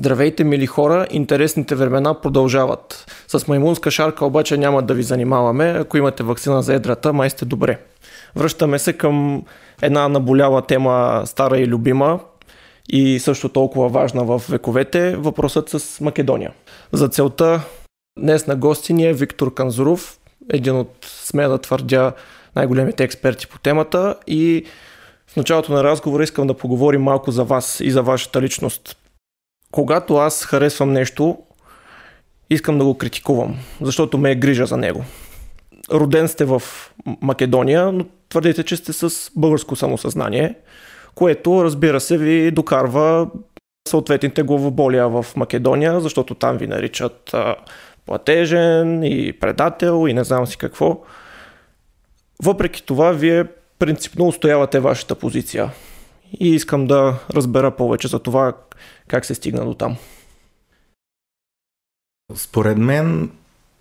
Здравейте, мили хора, интересните времена продолжават. С маймунска шарка обаче няма да ви занимаваме. Ако имате вакцина за едрата, май сте добре. Връщаме се към една наболява тема, стара и любима, и също толкова важна в вековете, въпросът с Македония. За целта днес на гости ни е Виктор Канзуров, един от, смея да твърдя, най-големите експерти по темата и в началото на разговора искам да поговорим малко за вас и за вашата личност. Когато аз харесвам нещо, искам да го критикувам, защото ме е грижа за него. Роден сте в Македония, но твърдите, че сте с българско самосъзнание, което разбира се ви докарва съответните главоболия в Македония, защото там ви наричат а, платежен и предател и не знам си какво. Въпреки това, вие принципно устоявате вашата позиция. И искам да разбера повече за това как се стигна до там. Според мен,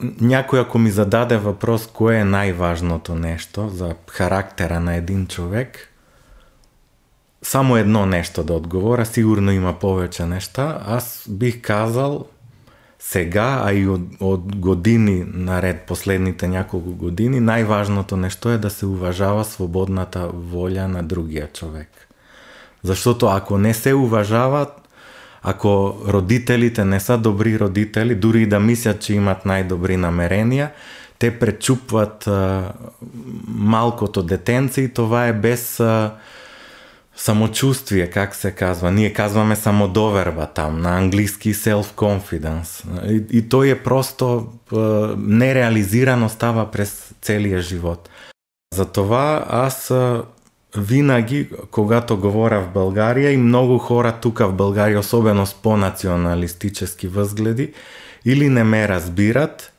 някој ако ми зададе въпрос, кое е најважното нешто за характера на един човек, само едно нешто да одговора. сигурно има повеќе нешта. Аз бих казал сега, а и од, од години наред, последните няколку години, најважното нешто е да се уважава свободната волја на другия човек. Защото ако не се уважават, ако родителите не са добри родители, дури и да мислят, че имат најдобри намерения, те пречупват а, малкото детенце и това е без а, самочувствие, как се казва. Ние казваме самодоверба там, на англиски self-confidence. И, и той е просто а, нереализирано става през целия живот. Затова аз а, винаги, когато говора в България и многу хора тука в България, особено с по-националистически възгледи, или не ме разбират,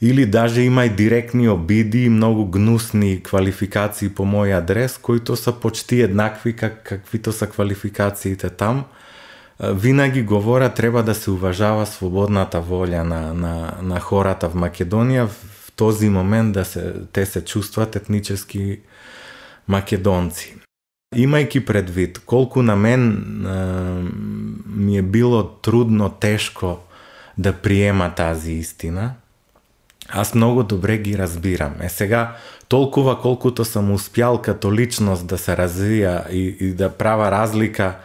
или даже има и директни обиди и многу гнусни квалификации по мој адрес, които са почти еднакви как, каквито са квалификациите там. Винаги говоря, треба да се уважава свободната волја на, на, на хората в Македонија В този момент да се, те се чувстват етнически македонци. Имајки предвид колку на мен е, ми е било трудно, тешко да приема тази истина, аз многу добре ги разбирам. Е сега, толкова колкуто сам успјал като личност да се развија и, и да права разлика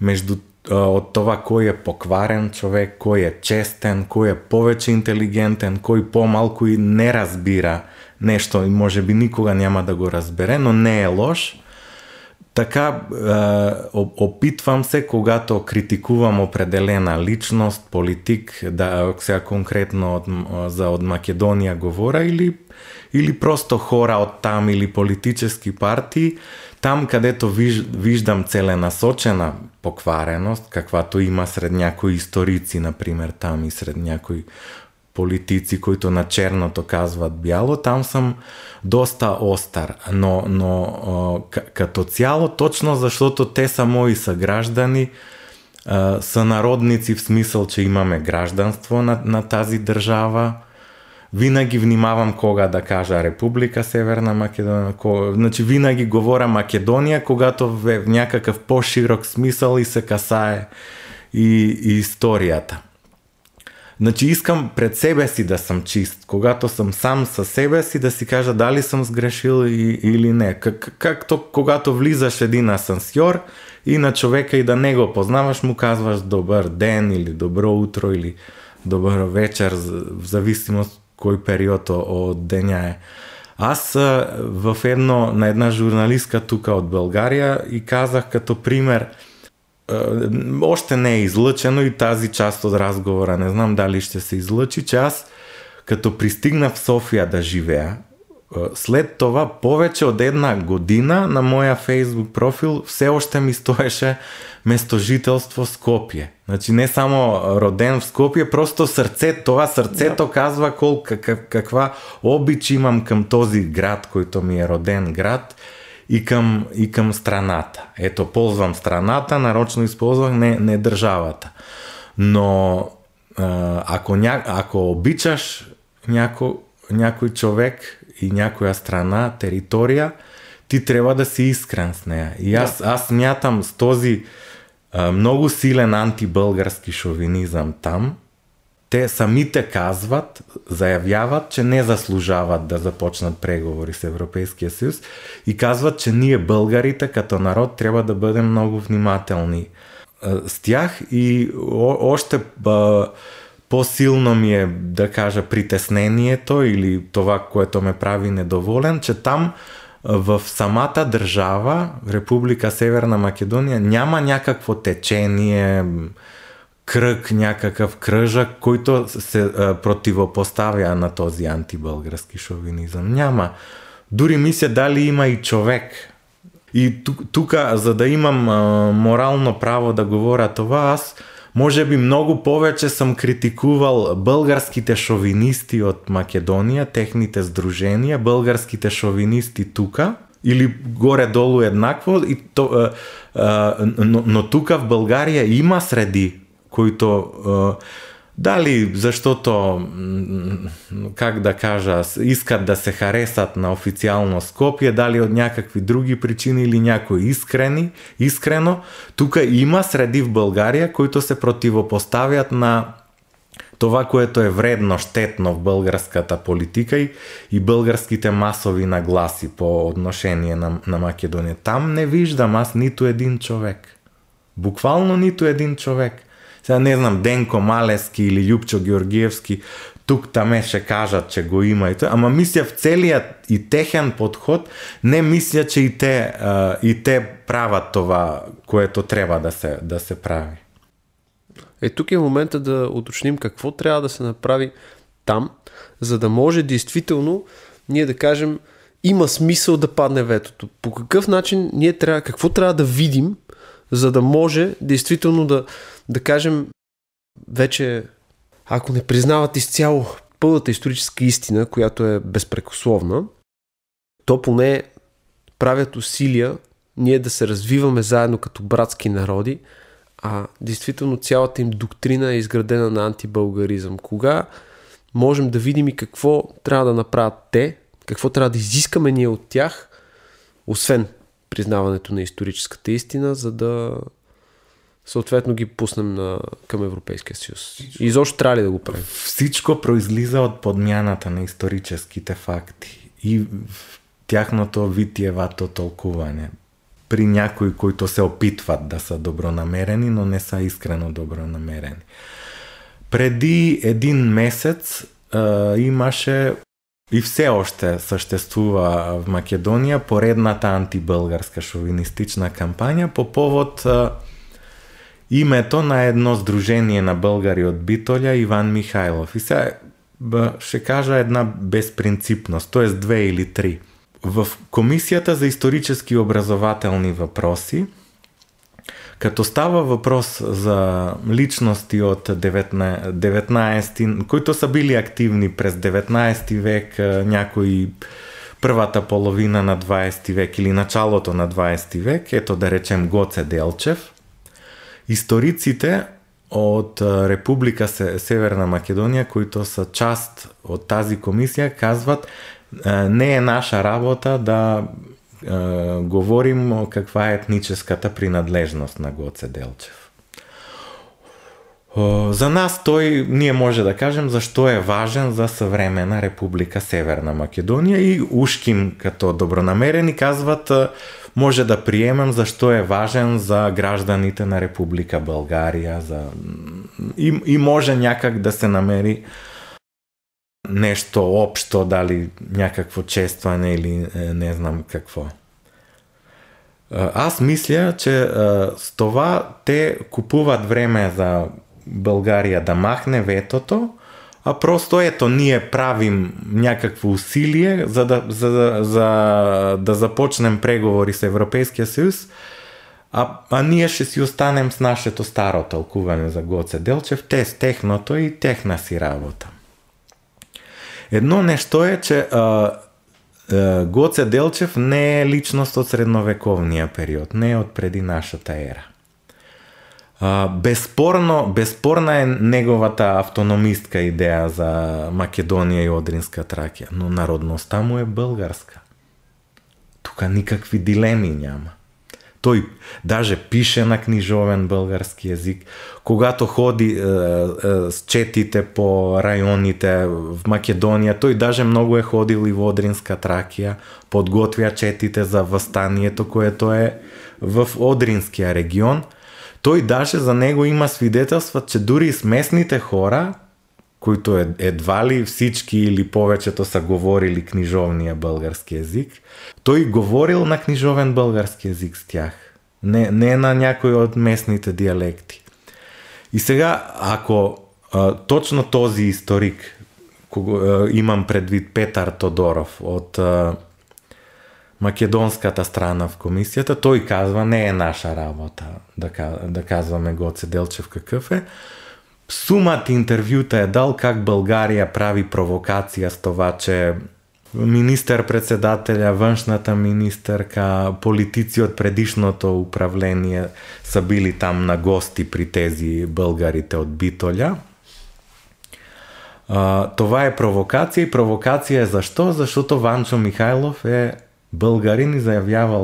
между од това кој е покварен човек, кој е честен, кој е повеќе интелигентен, кој помалку и не разбира нешто и може би никога няма да го разбере, но не е лош. Така е, опитвам се, когато критикувам определена личност, политик, да, сега конкретно од, за од Македонија говора или, или просто хора од там, или политически партии, там кадето виж, виждам целенасочена поквареност, каквато има сред някои историци, например, там и сред някои политици, които на черното казват бяло, там сам доста остар. Но, но като цяло, точно защото те са мои съграждани, са народници в смисъл, че имаме гражданство на, на тази държава, винаги внимавам кога да кажа Република Северна Македония. Кога... Значи винаги говоря Македония, когато в някакъв по-широк смисъл и се касае и, и историята. Значи искам пред себе си да сум чист. Когато сум сам со себе си да си кажа дали сум сгрешил и, или не. Как, както когато влизаш един асансьор и на човека и да не го познаваш му казваш добър ден или добро утро или добър вечер в зависимост кој период од деня е. Аз в едно, на една журналистка тука од Българија и казах като пример – още не е излъчено и тази част от разговора, не знам дали ще се излъчи, че аз като пристигна в София да живея, след това повече от една година на моя фейсбук профил все още ми стоеше местожителство Скопие. Значи не само роден в Скопие, просто сърце, това сърцето да. казва кол, как, каква обич имам към този град, който ми е роден град и към, и към страната. Ето, ползвам страната, нарочно използвах не, не държавата. Но ако, ня, ако обичаш няко, някой човек и някоя страна, територия, ти трябва да си искрен с нея. И аз, аз мятам с този многу силен антибългарски шовинизам там. Те самите казват, зајавјават, че не заслужават да започнат преговори со Европейския сојуз и казват, че ние българите като народ треба да бидеме многу внимателни с тях и още по-силно ми е, да кажа, притеснението или това, което ме прави недоволен, че там в самата държава, Република Северна Македонија, няма някакво течение, кръг, някакъв кръжък, който се а, противопоставя на този антибългарски шовинизъм. Няма. Дори мисля дали има и човек. И тук, за да имам а, морално право да говоря това, аз може би много повече съм критикувал българските шовинисти от Македония, техните сдружения, българските шовинисти тука, или горе-долу еднакво, и то, а, а, но, но тук в България има среди, които дали заштото как да кажа, искат да се харесат на официјално Скопие, дали од някакви други причини или някои искрени, искрено, тука има среди в Българија които се противопоставят на това, което е вредно, штетно в българската политика и, и българските масови нагласи по отношение на, на Македонија. Там не виждам аз ниту един човек. Буквално ниту един човек. Сега не знам, Денко Малески или Любчо Георгиевски, тук таме ще кажат, че го има и тоа, Ама мисля в и техен подход, не мисля, че и те, а, и те прават това, което треба да се, да се прави. Е, тук е момента да уточним какво трябва да се направи там, за да може действително ние да кажем има смисъл да падне ветото. По какъв начин ние трябва, какво трябва да видим, за да може действително да, да кажем вече, ако не признават изцяло пълната историческа истина, която е безпрекословна, то поне правят усилия ние да се развиваме заедно като братски народи, а действително цялата им доктрина е изградена на антибългаризъм. Кога можем да видим и какво трябва да направят те, какво трябва да изискаме ние от тях, освен признаването на историческата истина, за да съответно ги пуснем на, към Европейския съюз. И трябва ли да го правим? Всичко произлиза от подмяната на историческите факти и тяхното витиевато тълкуване при някои, които се опитват да са добронамерени, но не са искрено добронамерени. Преди един месец а, имаше и все още съществува в Македония поредната антибългарска шовинистична кампания по повод а, името на едно сдружение на българи од Битоля Иван Михайлов. И се, ще кажа една безпринципност, т.е. две или три – в комисијата за исторически образователни въпроси, като става въпрос за личности от 19, 19 които са били активни през 19 век, някои првата половина на 20 век или началото на 20 век, ето да речем Гоце Делчев, историците од Република Северна Македонија, които са част од тази комисија, казват, не е наша работа да е, говорим каква е етническата принадлежност на Гоце Делчев. За нас тој ние може да кажем, зашто е важен за современа република Северна Македонија и ушким като добронамерени казват, може да приемем што е важен за гражданите на Република Българија, за... И, и може някак да се намери нешто општо, дали някакво честване или не знам какво. Аз мисля, че с това те купуват време за Българија да махне ветото, а просто ето ние правим някакво усилие за да, за, за, за да започнем преговори со Европейския сојуз, а, а ние ще си останем с нашето старо тълкуване за Гоце Делчев, те с техното и техна си работа. Едно нешто е, че а, а, Гоце Делчев не е личност од средновековния период, не е од преди нашата ера. Беспорно, беспорна е неговата автономистка идеја за Македонија и Одринска Тракија. но народноста му е българска. Тука никакви дилеми няма. Тој даже пише на книжовен български език. Когато ходи е, е, с четите по рајоните в Македонија, тој даже многу е ходил и во Одринска Тракија, подготвя четите за встанието кое тоа е в Одринския регион. Тој даже за него има свидетелства, че дури и смесните хора които едва ли всички или повечето са говорили книжовния български език, тој говорил на книжовен български език с тях, не, не на някој од местните диалекти. И сега, ако а, точно този историк, кого, а, имам предвид Петар Тодоров од а, македонската страна в комисијата, тој казва, не е наша работа да, да казваме Гоце Делчев какъв е, Сумат интервјута е дал как Българија прави провокација с това, че министер-председателя, външната министерка, политици од предишното управление са били там на гости при тези българите од Битоля. А, това е провокација и провокација е зашто? Защото Ванчо Михайлов е българин и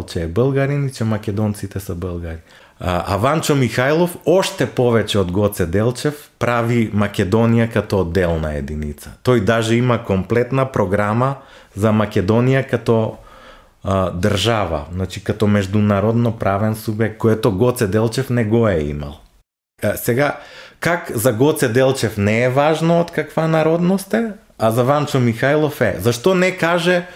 че е българин и че македонците са българи. А, Аванчо Михайлов още повече од Гоце Делчев прави Македонија като отделна единица. Тој даже има комплетна програма за Македонија като а, држава, значи като международно правен субјект, което Гоце Делчев не го е имал. А, сега, как за Гоце Делчев не е важно од каква народност е, а за Ванчо Михайлов е. Зашто не каже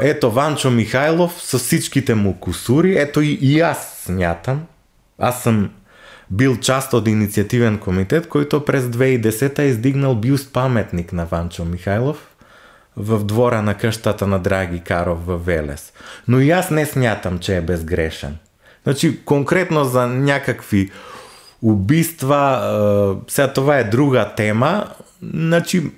ето Ванчо Михайлов со всичките му кусури, ето и, и јас смятам, аз съм бил част од иницијативен комитет, който през 2010 е издигнал бюст паметник на Ванчо Михайлов в двора на къщата на Драги Каров во Велес. Но и аз не смятам, че е безгрешен. Значи, конкретно за някакви убиства, сега това е друга тема, значи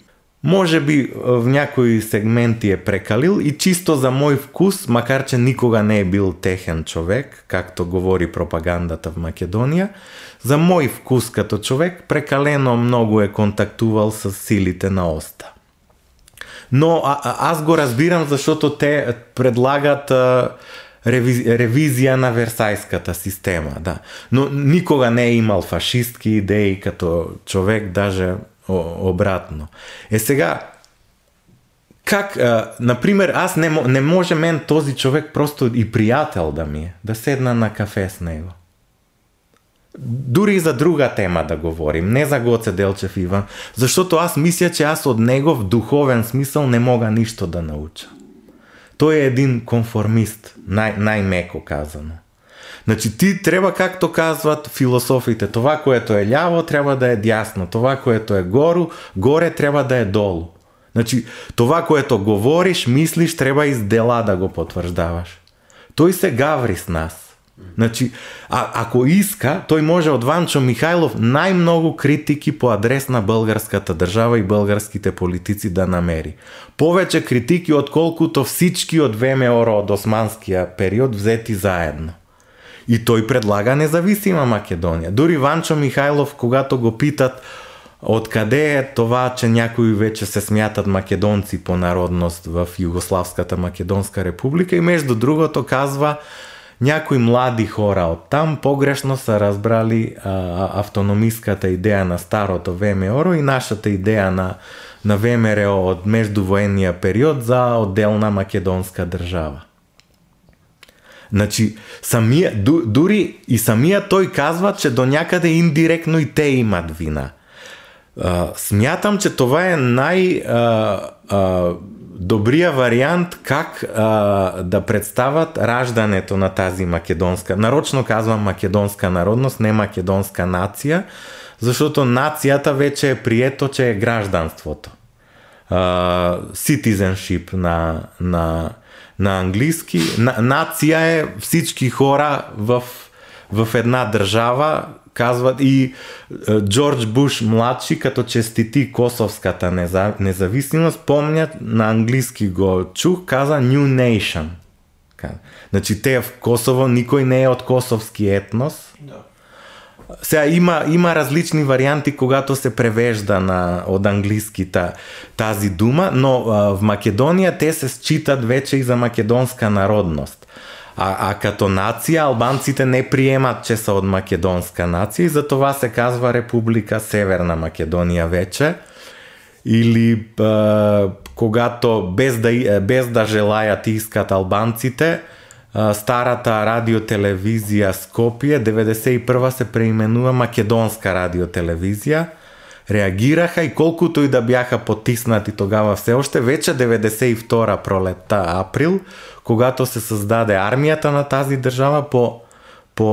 може би в някои сегменти е прекалил и чисто за мој вкус, макар че никога не е бил техен човек, както говори пропагандата в Македонија, за мој вкус като човек прекалено многу е контактувал со силите на Оста. Но а, а, аз го разбирам, защото те предлагат а, ревизия, ревизија на Версайската система. Да. Но никога не е имал фашистки идеи като човек, даже обратно. Е сега, как, а, например, аз не, не може мен този човек просто и пријател да ми е, да седна на кафе с него. Дури и за друга тема да говорим, не за Гоце Делчев Иван, защото аз мисля, че аз од него в духовен смисъл не мога ништо да науча. Тој е един конформист, най- најмеко казано. Значи ти треба както казват философите, това, което е ляво, треба да е дясно. Това, което е гору, горе треба да е долу. Значи, това, което говориш, мислиш, треба и с дела да го потврждаваш. Тој се гаври с нас. Значи, а, ако иска, тој може од Ванчо Михайлов најмногу критики по адрес на българската држава и българските политици да намери. Повеќе критики, од колкуто всички од ВМРО од османския период взети заедно. И тој предлага независима Македонија. Дури Ванчо Михајлов, когато го питат од каде е това, че някои веќе се смятат македонци по народност в Југославската Македонска република и между другото казва някои млади хора од там погрешно са разбрали а, автономиската идеја на старото ВМРО и нашата идеја на, на ВМРО од междувоенния период за отделна македонска држава. Значи, самия, дури и самия тој казва, че до някъде индиректно и те имат вина. А, смятам, че това е най- а, а, добрија вариант как а, да представат раждането на тази македонска, нарочно казвам македонска народност, не македонска нација, зашто нацијата вече е прието, че е гражданството. Uh, citizenship на, на на англиски На, нација е всички хора в, в една држава казват и е, Джордж Буш младши, като честити косовската независимост, помнят, на англиски го чух, каза New Nation. Значи те в Косово, никој не е од косовски етнос. Да. Сега има, има различни варианти, когато се превежда на, англиски та тази дума, но а, в Македонија те се считат веќе и за македонска народност. А, а като нација албанците не приемат че се од македонска нација и затова се казва Република Северна Македонија веќе или а, когато без да, без да желајат да искат албанците, старата радиотелевизија Скопје 91 се преименува Македонска радиотелевизија. Реагираха и колкуто и да бяха потиснати тогава все още, вече 92 пролетта април, когато се създаде армията на тази држава по по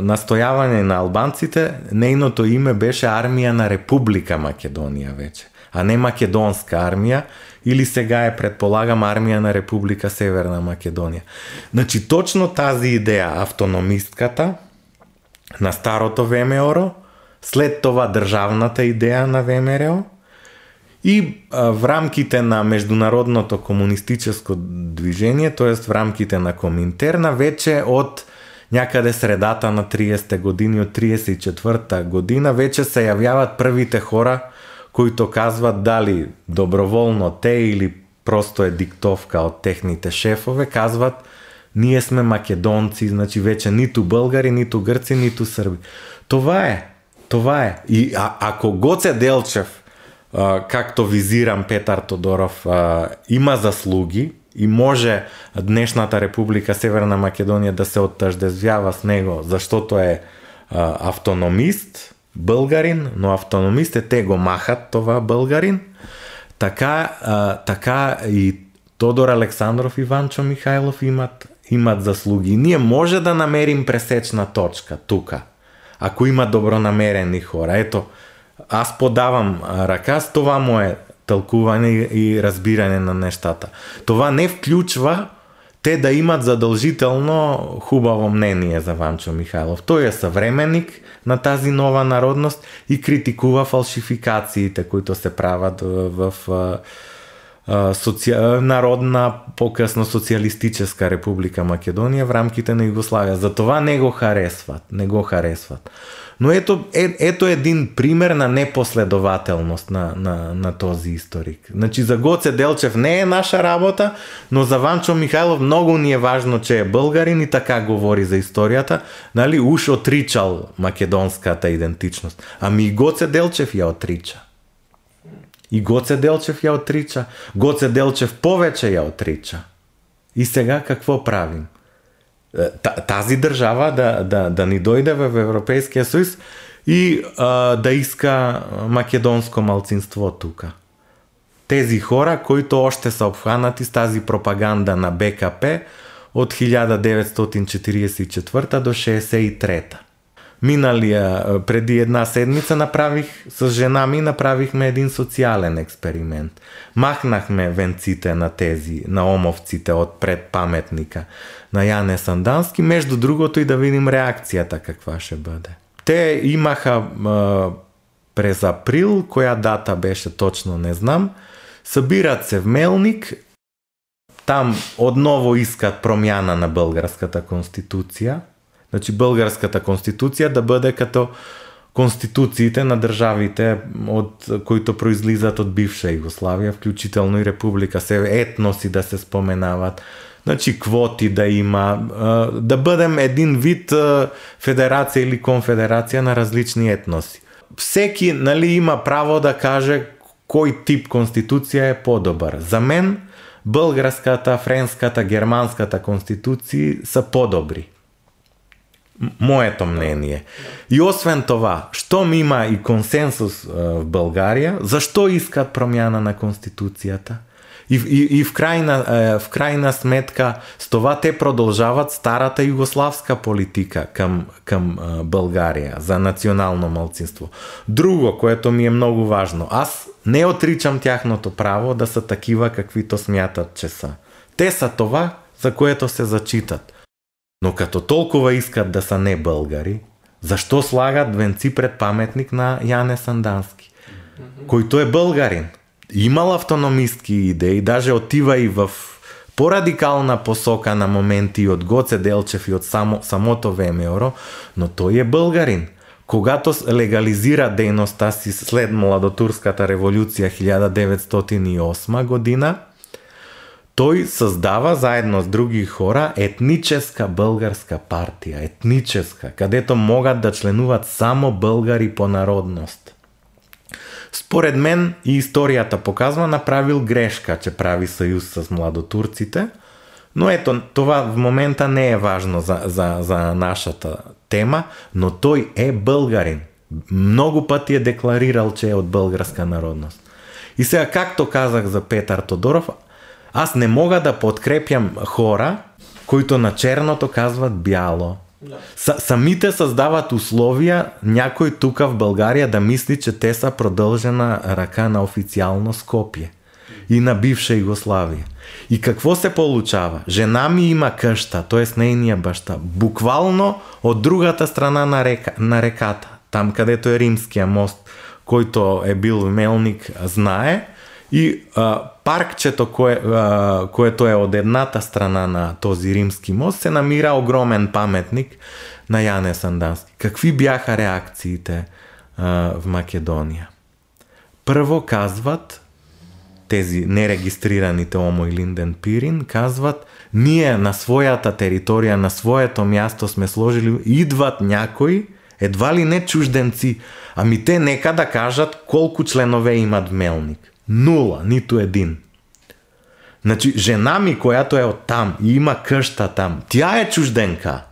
настојавање на албанците, нејното име беше Армија на Република Македонија вече, а не Македонска армија, или сега е, предполагам, Армија на Република Северна Македонија. Значи, точно тази идеја, автономистката, на старото ВМРО, след това државната идеја на ВМРО и а, в рамките на меѓународното комунистическо движење, тоест в рамките на Коминтерна, вече од някаде средата на 30-те години, од 34-та година, вече се јавјават првите хора които казват дали доброволно те или просто е диктовка од техните шефове, казват ние сме македонци, значи веќе ниту българи, ниту грци, ниту срби. Това е. Това е. И а, ако Гоце Делчев, а, както визирам Петар Тодоров, а, има заслуги и може днешната Република Северна Македонија да се оттъждезвява с него, заштото е а, автономист, българин, но автономистите те го махат това българин. Така, а, така и Тодор Александров и Ванчо Михайлов имат, имат заслуги. Ние може да намерим пресечна точка тука – ако има добронамерени хора. Ето, аз подавам ръка с това му е тълкуване и разбиране на нештата. Това не включва те да имат задолжително хубаво мнение за Ванчо Михайлов. тој е современик на тази нова народност и критикува фалшификациите, които се прават в, в соци... народна, покасно социалистическа република Македонија в рамките на Југославија. Затова не го харесват. Не го харесват. Но ето, е, ето един пример на непоследователност на, на, на този историк. Значи за Гоце Делчев не е наша работа, но за Ванчо Михайлов многу ни е важно, че е българин и така говори за историјата, Нали, Уш отричал македонската идентичност. Ами и Гоце Делчев ја отрича. И Гоце Делчев ја отрича. Гоце Делчев повече ја отрича. И сега какво правим? Тази држава да, да, да ни дојде во Европејскиот сојуз и а, да иска македонско малцинство тука. Тези хора, които още се обхванати с тази пропаганда на БКП од 1944 до 63 миналија преди една седмица направих, со жена ми направивме един социјален експеримент. Махнахме венците на тези, на омовците од пред паметника на Јане Сандански, меѓу другото и да видим реакцијата каква ще биде. Те имаха а, през април, која дата беше точно не знам, събират се в Мелник, там одново искат промјана на българската Конституција. – Значи българската Конституција да биде като конституциите на државите од които произлизат од бивша Југославија, вклучително и Република се етноси да се споменават, значи квоти да има, да бидем един вид федерација или конфедерација на различни етноси. Всеки нали, има право да каже кој тип Конституција е подобар. За мен българската, френската, германската конституции се подобри моето мнение. И освен това, щом има и консенсус в Българија, зашто искат промјана на конституцијата? И, и, и в, крајна, в крајна сметка с това те продолжават старата југославска политика към, към Българија за национално малцинство. Друго, което ми е многу важно, аз не отричам тяхното право да са такива каквито смятат, че са. Те са това, за което се зачитат. Но като толкова искат да са не българи, зашто слагат венци пред паметник на Јане Сандански, кој тој е българин? Имал автономистки идеи, даже отива и в порадикална посока на моменти од Гоце Делчев и од само, самото ВМРО, но тој е българин. Когато легализира дейността си след Младотурската револуција 1908 година, Тој создава заедно с други хора етническа българска партија, етническа, кадето могат да членуваат само българи по народност. Според мен и историјата показва направил грешка, че прави сојуз со младотурците, но ето, това в момента не е важно за, за, за нашата тема, но тој е българин. Многу пати е декларирал, че е од българска народност. И сега, както казах за Петар Тодоров, аз не мога да подкрепям хора, които на черното казват бяло. Да. Самите създават условия някой тук в България да мисли, че те са продължена ръка на официално Скопие и на бивша Югославия. И какво се получава? Жена ми има къща, т.е. нейния баща, буквално от другата страна на, река, на реката, там където е Римския мост, който е бил Мелник, знае. И а, паркчето, кое, а, което е од едната страна на този римски мост, се намира огромен паметник на Јане Сандански. Какви бяха реакциите а, в Македонија? Прво казват, тези нерегистрираните Омо и Линден Пирин, казват, ние на својата територија, на своето място сме сложили, идват някои, едва ли не чужденци, ами те нека да кажат колку членове имат Мелник. Нула, ниту един. Значи, жена ми, която е од там и има кршта там, тја е чужденка.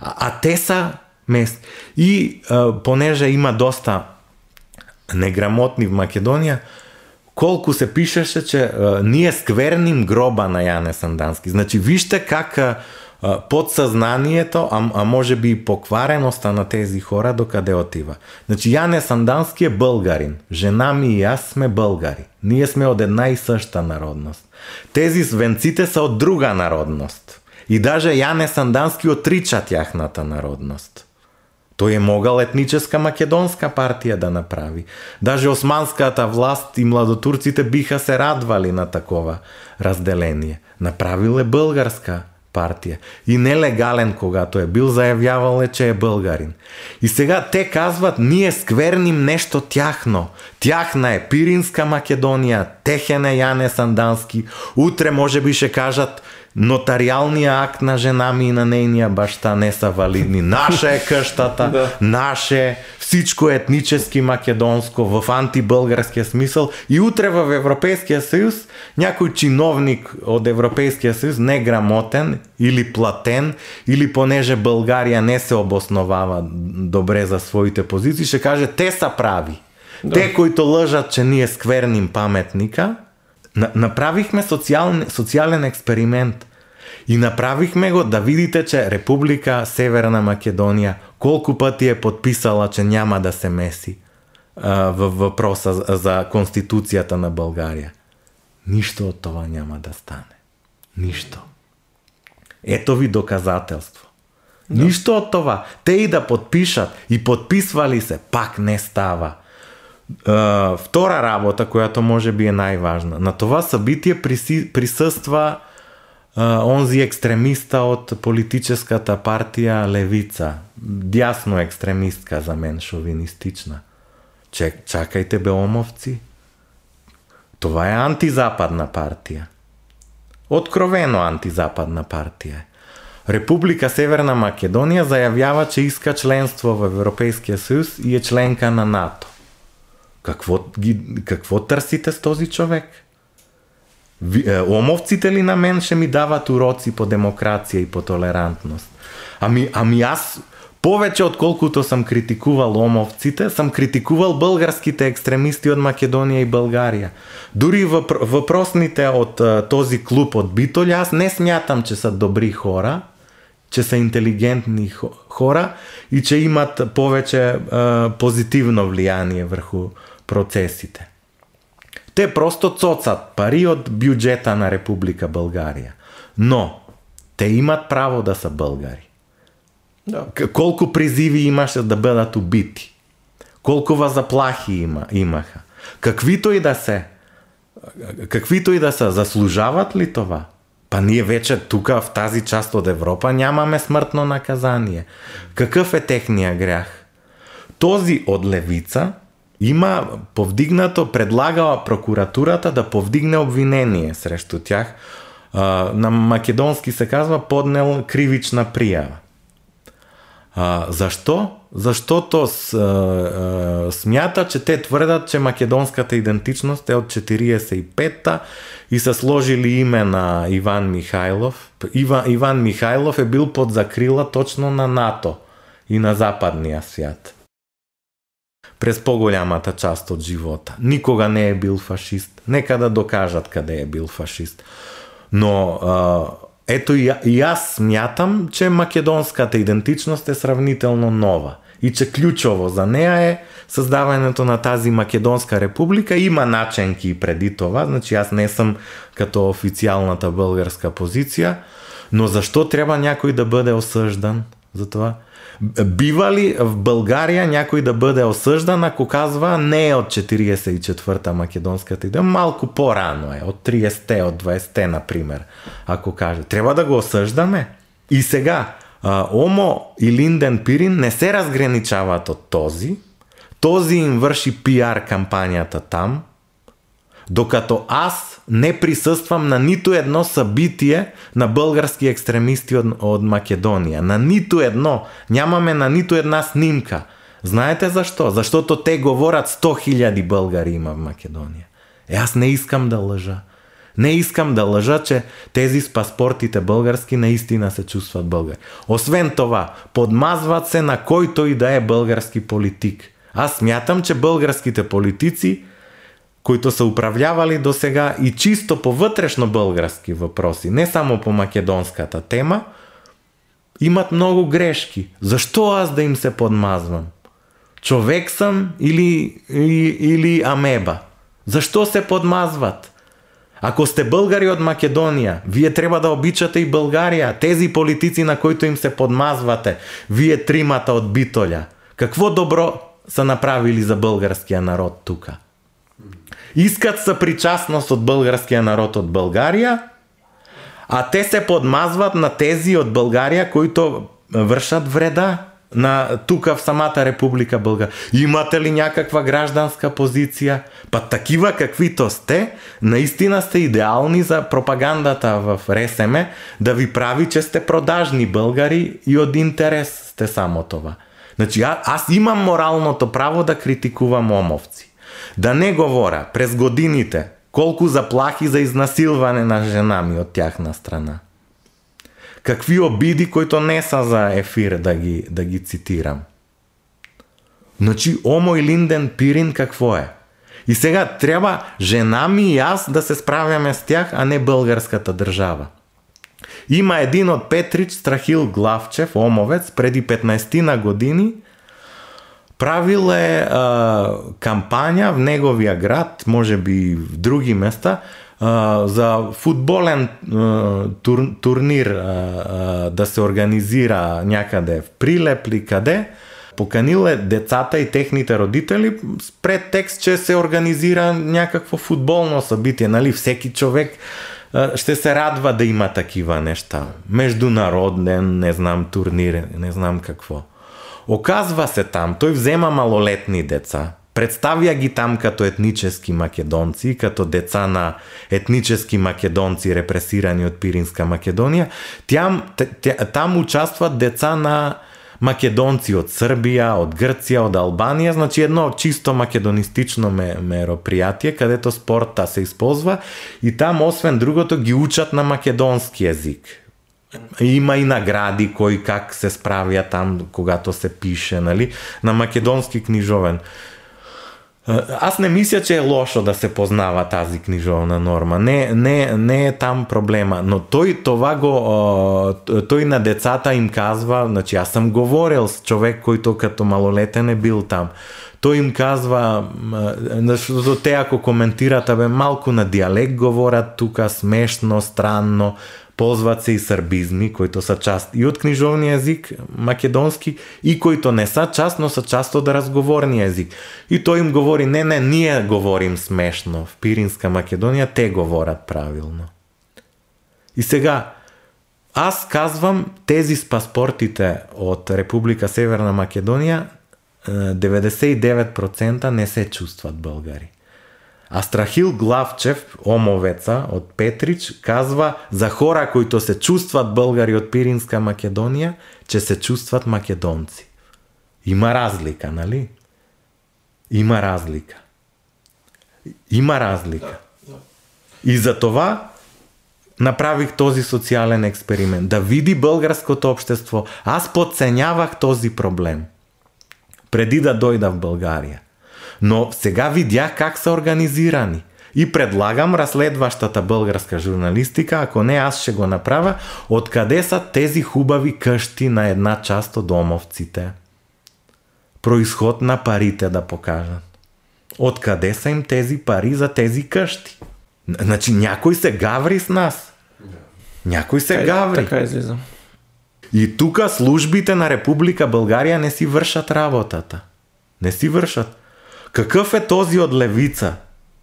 А, а те са мест. И а, понеже има доста неграмотни в Македонија, колку се пишеше, че а, ние скверним гроба на Јане Сандански. Значи, вижте как а, Подсознанието, а, а може би и поквареността на тези хора докаде отива. Значи не Сандански е българин. Жена ми и јас сме българи. Ние сме од една и съща народност. Тези свенците са од друга народност. И даже Јане Сандански отрича тяхната народност. Тој е могал етническа македонска партија да направи. Даже османската власт и младотурците биха се радвали на такова разделение. Направиле е българска партија. И нелегален, когато е бил, заявявал е, че е българин. И сега те казват, ние скверним нешто тяхно. Тяхна е Пиринска Македонија. техен е Јане Сандански. Утре може би ще кажат, нотариалния акт на жена ми и на нейния баща не са валидни. Наша е къщата, да. наше, всичко е етнически македонско, в антибългарския смисъл. И утре в Европейския съюз някой чиновник от Европейския съюз, неграмотен или платен, или понеже България не се обосновава добре за своите позиции, ще каже, те са прави. Да. Те, които лъжат, че ние скверним паметника, Направихме социален, социален експеримент. И направихме го да видите, че Република Северна Македония колко пъти е подписала, че няма да се меси а, във въпроса за, Конституцията на България. Нищо от това няма да стане. Нищо. Ето ви доказателство. Да. Нищо от това. Те и да подпишат и подписвали се, пак не става. Uh, втора работа, којато може би е најважна. На това събитие приси, присъства uh, онзи екстремиста од политическата партија Левица. Дясно екстремистка за мен, шовинистична. Чек, чакайте, беломовци. Това е антизападна партија, Откровено антизападна партија. Република Северна Македонија зајавјава че иска членство во Европејскиот сојуз и е членка на НАТО. Какво, ги, какво търсите с този човек? Ви, е, омовците ли на мен ще ми дават уроци по демокрация и по толерантност? Ами, ами аз повече отколкото съм критикувал омовците, съм критикувал българските екстремисти от Македония и България. Дори въпросните от този клуб от Битоли, аз не смятам, че са добри хора, че са интелигентни хора и че имат повече е, позитивно влияние върху процесите. Те просто цоцат пари от бюджета на Република България. Но те имат право да са българи. Да. Колко призиви имаше да бъдат убити? Колко заплахи има, имаха? Каквито и да се, каквито и да са, заслужават ли това? Па ние вече тук в тази част от Европа нямаме смъртно наказание. Какъв е техния грях? Този от левица има повдигнато, предлагала прокуратурата да повдигне обвинение срещу тях. На македонски се казва поднел кривична пријава. А, зашто? Заштото с, а, смята, че те тврдат, че македонската идентичност е од 45-та и се сложили име на Иван Михайлов. Ива, Иван Михайлов е бил под закрила точно на НАТО и на западния свят. През поголемата част од живота. Никога не е бил фашист. Нека да докажат каде е бил фашист. Но а, ето и, и аз смятам, че македонската идентичност е сравнително нова и че ключово за неа е создавањето на тази Македонска република. Има наченки и преди това, значи аз не сум като официалната българска позиција, но зашто треба някој да бъде осъждан за тоа Бива ли в Българија някой да бъде осъждан, ако казва не е от 44-та македонската идея, малко по-рано е, от 30-те, от 20-те, например, ако каже. треба да го осъждаме. И сега, Омо и Линден Пирин не се разграничават от този. Този им върши пиар кампанията там, докато аз не присъствам на ниту едно събитие на български екстремисти од, од Македонија. На ниту едно. Нямаме на ниту една снимка. Знаете зашто? Заштото те говорат 100 000 българи има в Македонија. Е, аз не искам да лъжа. Не искам да лъжа, че тези с паспортите български наистина се чувстват българи. Освен това, подмазват се на който и да е български политик. Аз смятам, че българските политици, които са управлявали до сега и чисто по вътрешно български въпроси, не само по македонската тема, имат много грешки. Защо аз да им се подмазвам? Човек съм или, или, или амеба? Защо се подмазват? Ако сте българи од Македонија, вие треба да обичате и Българија, Тези политици, на които им се подмазвате, вие тримата од Битоля. Какво добро са направили за българския народ тука? Искат съпричастност од българскиот народ од Българија, а те се подмазват на тези од Българија които вршат вреда на тука в самата Република Българ. Имате ли някаква гражданска позиција Па такива каквито сте, наистина сте идеални за пропагандата в РСМ да ви прави, че сте продажни българи и од интерес сте само това. Значи а, аз имам моралното право да критикувам омовци. Да не говора през годините колку заплахи за изнасилване на жена ми од тяхна страна какви обиди, които не са за ефир да ги, да ги цитирам. Значи, Омо и Линден Пирин какво е? И сега треба жена ми и аз да се справяме с тях, а не българската држава. Има един од Петрич, Страхил Главчев, омовец, преди 15 на години, Правиле а, кампања в неговија град, може би в други места, за футболен тур, турнир да се организира някаде в Прилеп ли къде, децата и техните родители с предтекст, че се организира някакво футболно събитие. Нали? Всеки човек ще се радва да има такива нешта. Международен, не знам, турнир, не знам какво. Оказва се там, тој взема малолетни деца, Представя ги там като етнически македонци, като деца на етнически македонци, репресирани од Пиринска Македония. Там, там участват деца на македонци од Србија, од Грција, од Албанија, значи едно чисто македонистично мероприятие, където спорта се използва и там, освен другото, ги учат на македонски език Има и награди, кои как се справија там, когато се пише, нали, на македонски книжовен. Аз не мисля, че е лошо да се познава тази книжовна норма. Не, не, не е там проблема. Но той това го. Той на децата им казва, значи аз съм говорил с човек, който като малолетен е бил там. Тој им казва, защото те ако коментират, абе малку на диалект говорат тука смешно, странно, ползваат се и сърбизми, които са част и од книжовния език македонски, и които не са част, но са част од разговорни език. И тој им говори, не, не, ние говорим смешно. В Пиринска Македонија те говорат правилно. И сега, аз казвам, тези с паспортите од Република Северна Македонија 99% не се чувстват българи. А Страхил Главчев, омовеца од Петрич, казва за хора които се чувстват българи од Пиринска Македонија, че се чувстват македонци. Има разлика, нали? Има разлика. Има разлика. И за това направих този социален експеримент. Да види българското общество. Аз подценявах този проблем. Преди да дойда в България. Но сега видях как са организирани. И предлагам разследващата българска журналистика, ако не аз ще го направя, откъде са тези хубави къщи на една част от домовците. Произход на парите да покажат. Откъде са им тези пари за тези къщи? Значи някой се гаври с нас. Някой се Така, гаври. така излиза. И тук службите на Република България не си вършат работата. Не си вършат. Какъв е този од левица?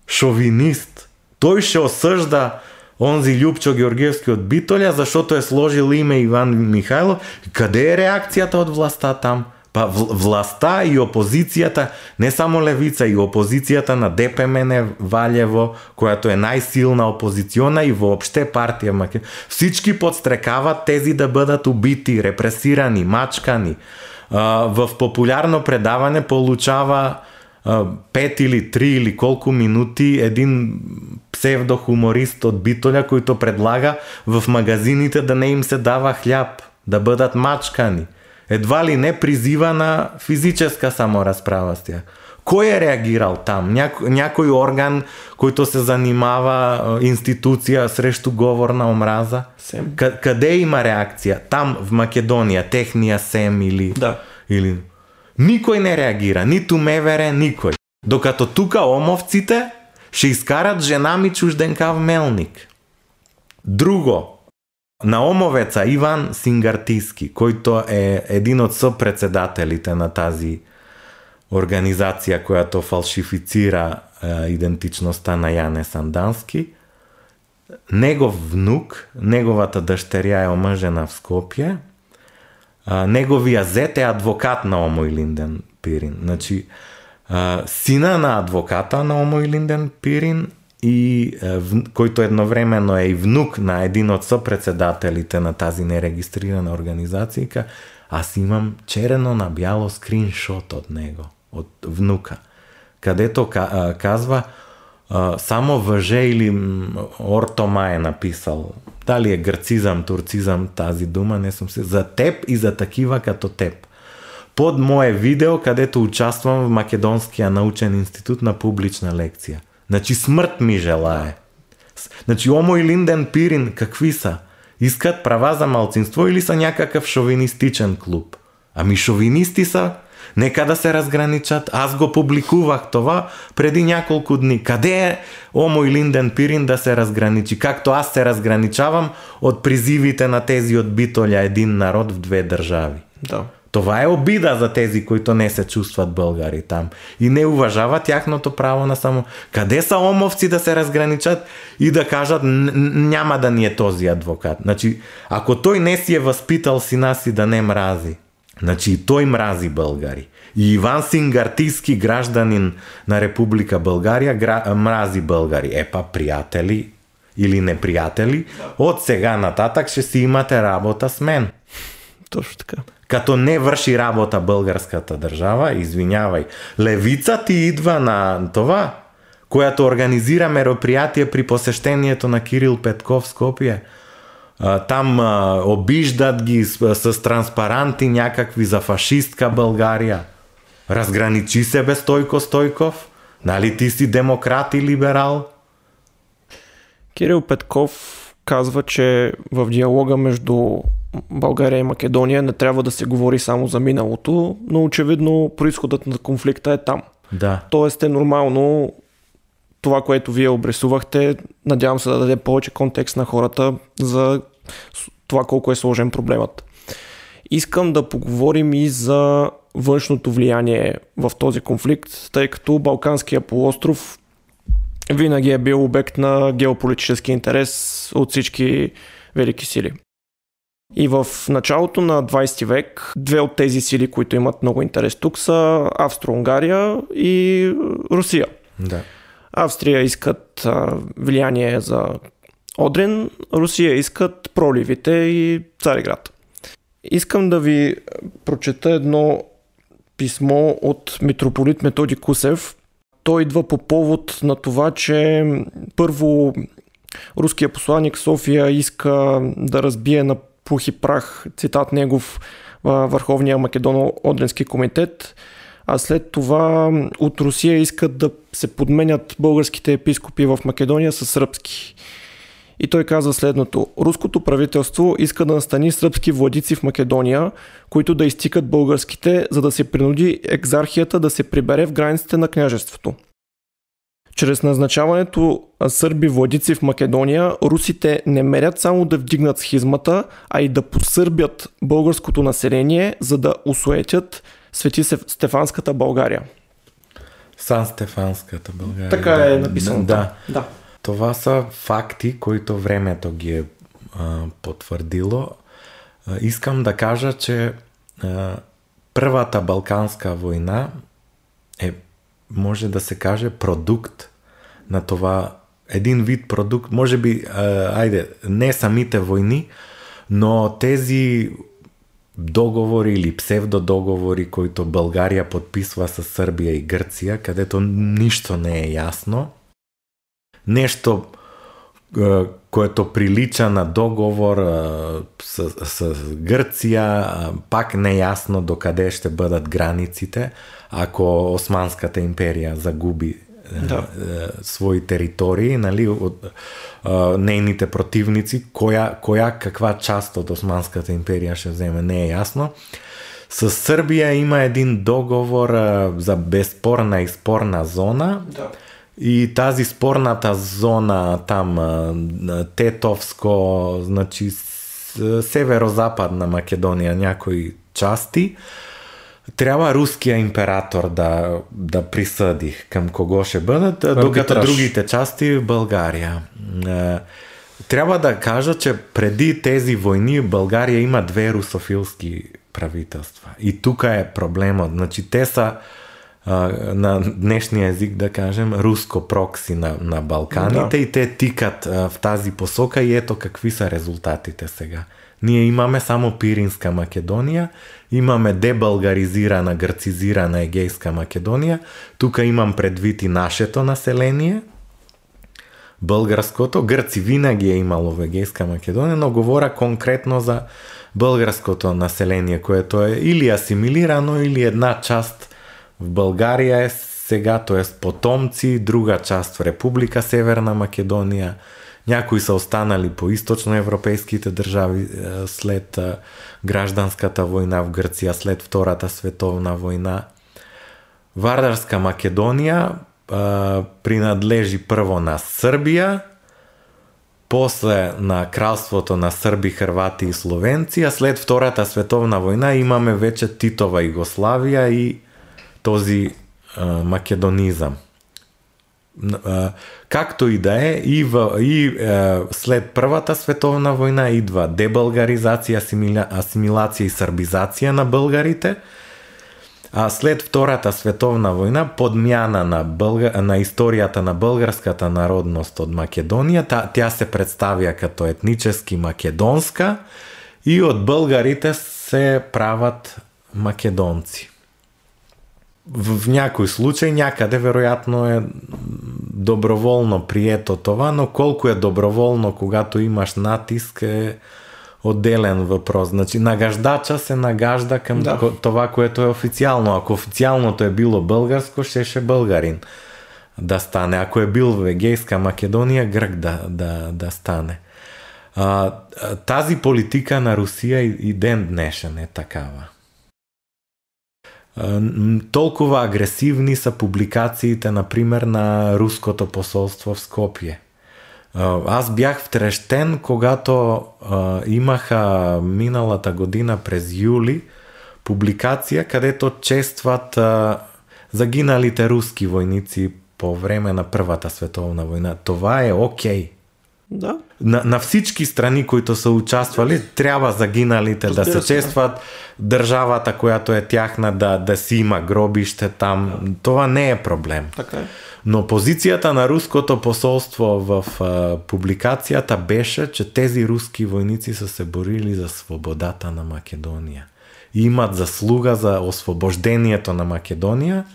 Шовинист. тој ще осъжда онзи Лјупчо Георгиевски од Битоля, зашото е сложил име Иван Михайлов. Каде е реакцијата од власта там? Па власта и опозицијата, не само левица, и опозицијата на ДПМН Валево, којато е најсилна опозициона и воопште партија Македонија, Всички подстрекават тези да бъдат убити, репресирани, мачкани. А, в популярно предаване получава 5 или 3 или колко минути един псевдохуморист от Битоля, който предлага в магазините да не им се дава хляб, да бъдат мачкани. Едва ли не призива на физическа саморазправа с тях. Кой е реагирал там? Няко, някой орган, който се занимава а, институция срещу говор на омраза? Сем. К- къде има реакция? Там, в Македония, техния СЕМ или... Да. или... Никој не реагира, ниту ме вере никој. Докато тука омовците ще изкарат жена ми чужденка в Мелник. Друго, на омовеца Иван Сингартиски, којто е един од сопредседателите на тази организација која то фалшифицира е, идентичноста на Јане Сандански, негов внук, неговата дъщеря е омъжена в Скопје, а, неговия зет е адвокат на Омо и Линден Пирин. Значи, а, сина на адвоката на Омо и Линден Пирин и којто едновремено е и внук на един од сопредседателите на тази нерегистрирана организация, аз имам черено на бјало скриншот од него, од внука, кадето казва само ВЖ или Орто Мај е написал. Дали е грцизам, турцизам тази дума, не сум се. За теб и за такива като теб. Под мое видео, кадето участвам в Македонския научен институт на публична лекција. Значи смрт ми желае. Значи Омо и Линден Пирин какви са? Искат права за малцинство или са някакав шовинистичен клуб? Ами шовинисти са. Нека да се разграничат. Аз го публикувах това преди няколко дни. Къде е Омо и Линден Пирин да се разграничи? Както аз се разграничавам от призивите на тези от Битоля един народ в две държави. Да. Това е обида за тези, които не се чувстват българи там и не уважават тяхното право на само. Къде са омовци да се разграничат и да кажат «Н- н- няма да ни е този адвокат? Значи, ако той не си е възпитал сина си да не мрази, значи и той мрази българи. И Иван Сингартийски гражданин на Република България гра... мрази българи. Епа, приятели или неприятели, от сега нататък ще си имате работа с мен Точно така. като не върши работа българската държава, извинявай, левица ти идва на това, която организира мероприятие при посещението на Кирил Петков. А, Там обиждат ги с, с транспаранти някакви за фашистка България. Разграничи се бе Стойко Стойков. Нали ти си демократ и либерал? Кирил Петков казва, че в диалога между България и Македония не трябва да се говори само за миналото, но очевидно происходът на конфликта е там. Да. Тоест е нормално това, което вие обрисувахте, надявам се да даде повече контекст на хората за това колко е сложен проблемът. Искам да поговорим и за външното влияние в този конфликт, тъй като Балканския полуостров винаги е бил обект на геополитически интерес от всички велики сили. И в началото на 20 век две от тези сили, които имат много интерес тук са Австро-Унгария и Русия. Да. Австрия искат влияние за Одрин, Русија искат проливите и Цариград. Искам да ви прочета едно писмо од митрополит Методи Кусев. Тој идва по повод на това, че прво, руския посланник София иска да разбие на пух и прах, цитат негов, Върховния Македоно-Одрински комитет, а след това от Русија искат да се подменят българските епископи в Македония с сръбски. И той каза следното. Руското правителство иска да настани сръбски владици в Македония, които да изтикат българските, за да се принуди екзархията да се прибере в границите на княжеството. Чрез назначаването сърби владици в Македония, русите не мерят само да вдигнат схизмата, а и да посърбят българското население, за да усуетят Свети Стефанската България. Сан Стефанската България. Така е написано. Да. да. Това са факти, които времето ги е а, потврдило. А, искам да кажа, че а, Балканска война е, може да се каже, продукт на това, един вид продукт, може би, а, не самите војни, но тези договори или псевдодоговори, които Българија подписва со Србија и Грција, кадето ништо не е јасно нещо, което прилича на договор с, с Гърция, пак неясно до къде ще бъдат границите, ако Османската империя загуби да. свои територии, нали, от а, нейните противници, коя, коя каква част от Османската империя ще вземе, не е ясно. С Сърбия има един договор за безспорна и спорна зона. Да и тази спорната зона там, Тетовско, значи северо-западна Македония, някои части, трябва руския император да, да присъди към кого ще бъдат, Арбитраж. докато другите части България. Трябва да кажа, че преди тези войни България има две русофилски правителства. И тук е проблемът. Значи те са на днешния език, да кажем, руско прокси на, на Балканите да. и те тикат а, в тази посока и ето какви са резултатите сега. Ние имаме само Пиринска Македония, имаме дебългаризирана, гърцизирана Егейска Македония. Тук имам предвид и нашето население, българското. Гърци винаги е имало в Егейска Македония, но говоря конкретно за българското население, което е или асимилирано, или една част в Българија е сега, т.е. потомци, друга част Република Северна Македонија, някои са останали по източноевропейските држави след гражданската војна в Грција след Втората световна војна. Вардарска Македонија а, принадлежи прво на Србија, после на кралството на Срби, Хрвати и словенци, а след Втората световна војна имаме вече Титова Югославия и този а, македонизам. А, както и да е, и, в, и а, след првата световна војна идва дебългаризация, асимиля, асимилација и србизација на българите, а след Втората световна војна подмјана на, бълга, на историјата на българската народност од Македонија, та, тя се представија като етнически македонска и од българите се прават македонци в, в някой случай някъде вероятно е доброволно прието това, но колко е доброволно, когато имаш натиск е отделен въпрос. Значи нагаждача се нагажда към да. това, което е официално. Ако официалното е било българско, ще ще българин да стане. Ако е бил в Егейска Македония, грък да, да, да стане. А, тази политика на Русия и, и ден днешен е такава. Толкова агресивни са публикациите, например, на руското посолство в Скопие. Аз бях втрештен когато имаха миналата година през јули публикација където честват загиналите руски војници по време на првата световна војна. Това е окей. Okay. Да. На, на всички страни които са участвали, трябва загиналите да Разбира се се. честват, държавата, която е тяхна да, да си има гробище там. Това не е проблем. Така е. Но позицията на руското посолство в а, публикацията беше, че тези руски войници са се борили за свободата на Македония. И имат заслуга за освобождението на Македония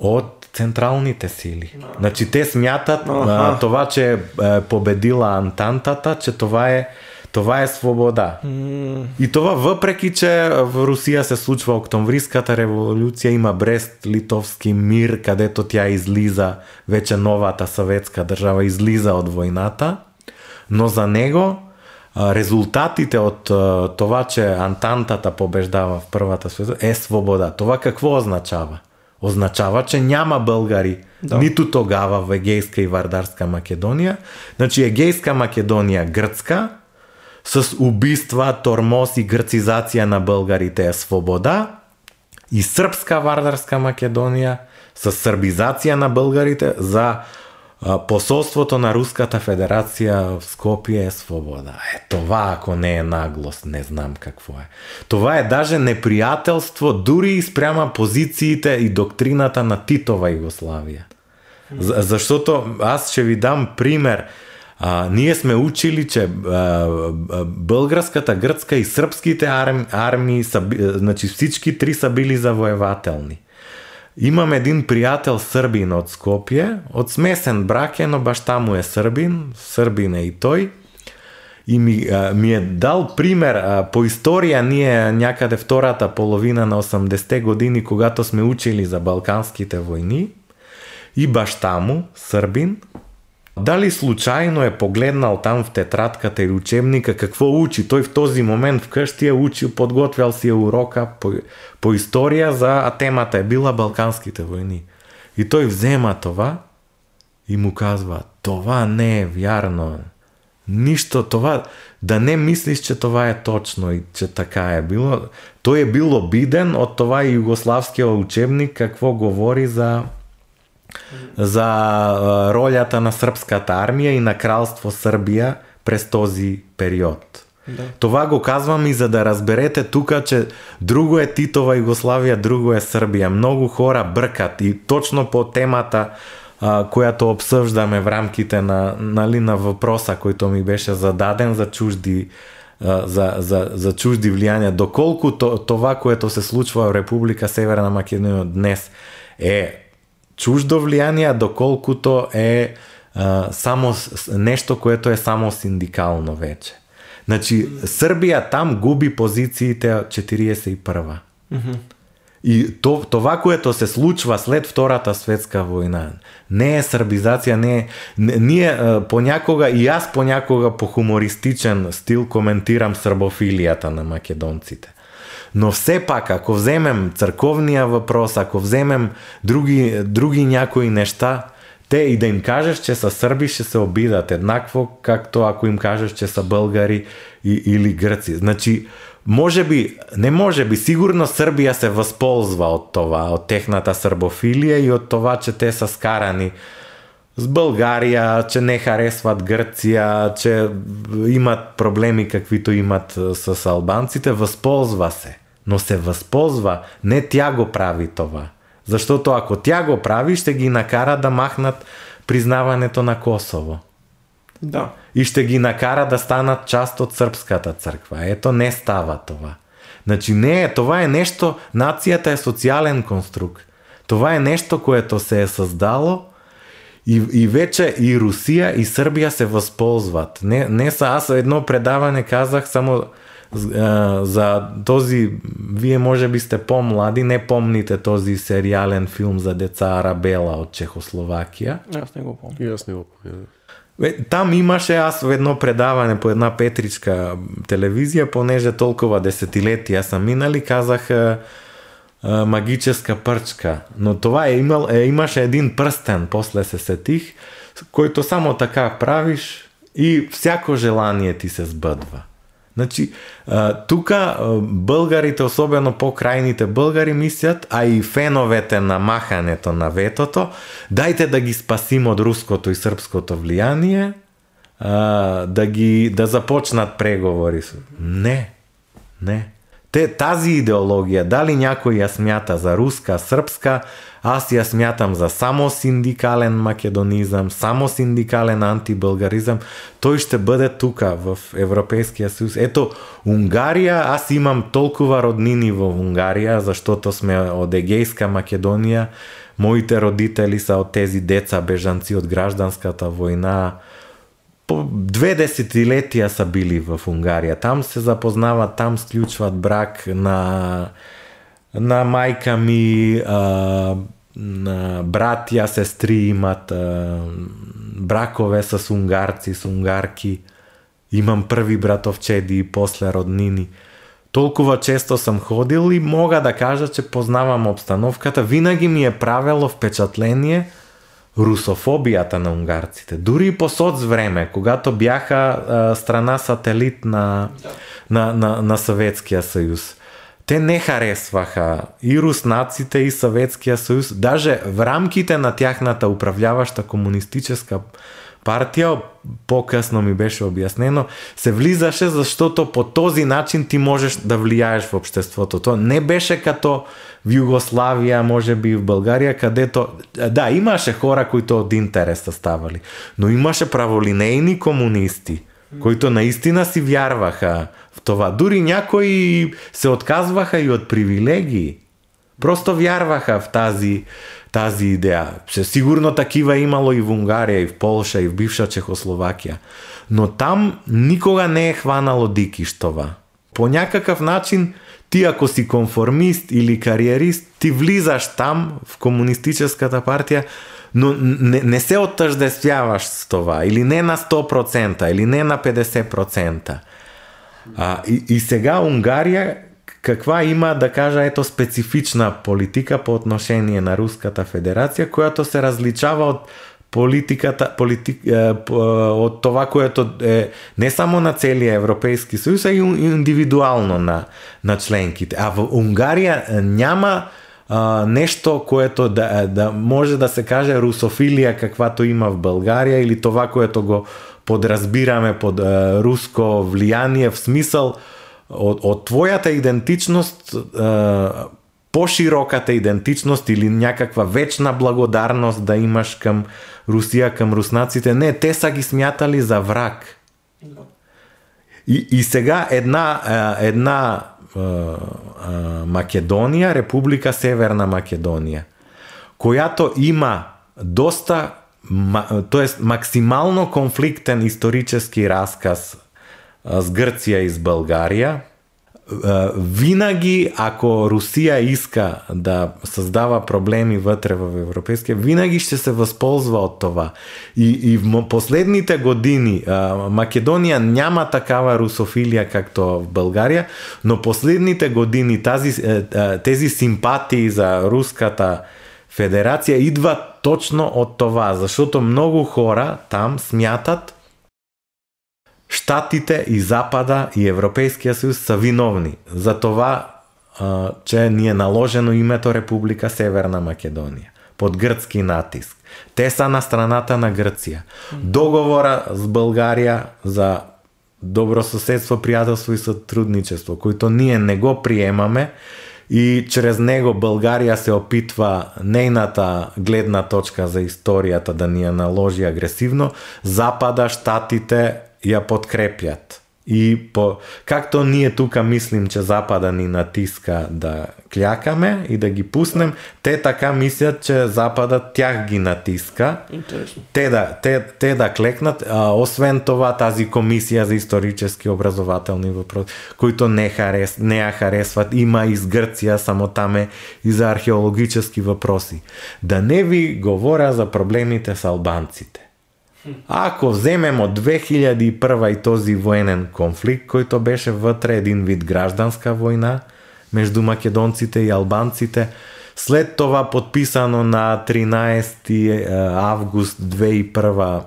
от централните сили. Значи те смятат а, Аха. това, че е победила Антантата, че това е, това е свобода. И това въпреки, че в Русия се случва Октомврийската революция, има Брест-Литовски мир, където тя излиза, вече новата съветска държава излиза от войната, но за него а, резултатите от а, това, че Антантата побеждава в Първата света е свобода. Това какво означава? Означава, че няма българи Да. нито тогава в Егейска и Вардарска Македония. Значи Егейска Македония гръцка, с убийства, тормоз и гръцизация на българите е свобода и сръбска Вардарска Македония с сърбизация на българите за посолството на Руската Федерација в Скопје е свобода. Е, това ако не е наглост, не знам какво е. Това е даже непријателство, дури и спрема позициите и доктрината на Титова Југославија. За, заштото аз ќе ви дам пример. А, ние сме учили, че а, а, българската, гръцка и српските арми, армии, са, значи всички три са били завоевателни. Имам един пријател србин од Скопје, од смесен брак е, но башта му е србин, србин е и тој. И ми, а, ми е дал пример. А, по историја ние някаде втората половина на 80-те години, когато сме учили за Балканските војни, и башта му, србин дали случајно е погледнал там в тетрадката или учебника какво учи. Тој в този момент вкъщи е учил, подготвял си е урока по, по историја за а темата е била Балканските војни. И тој взема това и му казва, това не е вярно. Ништо това, да не мислиш, че това е точно и че така е било. Тој е бил обиден од това и югославския учебник какво говори за за а, ролята на сръбската армия и на кралство Сърбия през този период. Да. Това го казвам и за да разберете тук, че друго е Титова Югославия, друго е Сърбия. Много хора бъркат и точно по темата, а, която обсъждаме в рамките на, нали, на въпроса, който ми беше зададен за чужди а, за, за, за чужди влияния. Доколко то, това, което се случва в Република Северна Македония днес е чуждо влияние, а доколкото е а, само нещо, което е само синдикално вече. Значи, Сърбия там губи позициите от 41-а. И то, това, което се случва след Втората светска война, не е сърбизация, не е... Ние понякога, и аз понякога по хумористичен стил коментирам сърбофилията на македонците. Но все пак, ако вземем църковния въпрос, ако вземем други, други някои нешта, те и да им кажеш, че са сърби, ще се обидат. Еднакво, както ако им кажеш, че са българи и, или Грци, Значи, може би, не може би, сигурно Србија се восползва од това, од техната србофилија и од това, че те са скарани с Българија, че не харесват Грција, че имат проблеми каквито имат с албанците, восползва се. Но се възползва, не тя го прави това. Защото ако тя го прави, ще ги накара да махнат признаването на Косово. Да. И ще ги накара да станат част от сръбската църква. Ето не става това. Значи не е, това е нещо, нацията е социален конструкт. Това е нещо, което се е създало и, и вече и Русия и Сърбия се възползват. Не, не са, аз едно предаване казах само а, за този, вие може би сте по-млади, не помните този сериален филм за деца Арабела от Чехословакия. Аз не го помня. И аз не го помня. Бе, Там имаше аз в едно предаване по една петричка телевизия, понеже толкова десетилетия са минали, казах магическа прчка, Но тоа е, имал, е, имаше един прстен после се сетих, којто само така правиш и всяко желание ти се сбъдва. Значи, тука българите, особено покрајните българи, мислят, а и феновете на махането на ветото, дајте да ги спасим од руското и српското влијание, да ги да започнат преговори. Не. Не. Те, тази идеологија, дали някој ја смята за руска, српска, аз ја смятам за само синдикален македонизам, само синдикален антибългаризам, тој ще бъде тука в Европейския сојуз. Ето, Унгарија, аз имам толкова роднини во Унгарија, заштото сме од Егејска Македонија, моите родители са од тези деца бежанци од гражданската војна, по две десетилетија са били во Унгарија. Там се запознава, там склучваат брак на на мајка ми, а, на братја, сестри имат а, бракове со унгарци, со унгарки. Имам први братовчеди и после роднини. Толкува често сам ходил и мога да кажа, че познавам обстановката. Винаги ми е правело впечатление – русофобијата на унгарците. Дури и по соц време, когато бяха а, страна сателит на, да. на, на, на Советския съюз. Те не харесваха и руснаците, и Советския съюз. Даже в рамките на тяхната управляваща комунистическа партија, покасно ми беше објаснено, се влизаше заштото по този начин ти можеш да влијаеш во обществото. тоа. не беше като в Југославија, може би в Българија, кадето, да, имаше хора които од интерес ставали, но имаше праволинејни комунисти, които наистина си вярваха в това. Дури някои се отказваха и од привилегии. Просто вярваха в тази, тази идеја. Се сигурно такива имало и во Унгария, и в Полша, и в бивша Чехословакија. Но там никога не е хванало дикиш това. По някакав начин ти ако си конформист или кариерист, ти влизаш там в комунистическата партија, но не, не се оттъждествяваш с това. Или не на 100%, или не на 50%. А, и, и сега Унгария каква има, да кажа, ето специфична политика по отношение на Руската Федерација којато се различава од политиката, политик, е, од това което е не само на целија Европски сојуз, а и индивидуално на, на членките. А во Унгарија няма а, нешто което да, да може да се каже русофилија каквато има в Българија или това, което го подразбираме под а, руско влијание в смисъл од, од твојата идентичност а, пошироката идентичност или някаква вечна благодарност да имаш към Русија, към руснаците. Не, те са ги смятали за враг. И, и сега една, една Македонија, Република Северна Македонија, којато има доста, тоест максимално конфликтен исторически расказ с Грција и с Българија, винаги ако Русија иска да создава проблеми вътре во Европейския, винаги ще се възползва од това. И, и в последните години Македонија няма такава русофилија както в Българија, но последните години тази, тези симпатии за руската Федерација идва точно од това, защото многу хора там смятат, Штатите и Запада и Европейския сојуз са виновни за това, а, че ни е наложено името Република Северна Македонија под грцки натиск. Те са на страната на Грција. Договора с Българија за добрососедство, пријателство и сотрудничество којто ние не го приемаме и чрез него Българија се опитва нејната гледна точка за историјата да ни ја наложи агресивно, Запада, Штатите ја подкрепјат. И по, както ние тука мислим че Запада ни натиска да клякаме и да ги пуснем, те така мислят че Западът тях ги натиска. Интересно. Те да, те, те да клекнат. А, освен това тази комисия за исторически образователни въпроси, които не, харес, не я харесват, има из Гърция, само там е и за археологически въпроси. Да не ви говоря за проблемите с албанците. Ако вземем 2001 и този военен конфликт, којто беше вътре един вид гражданска војна между македонците и албанците, след това подписано на 13 август 2001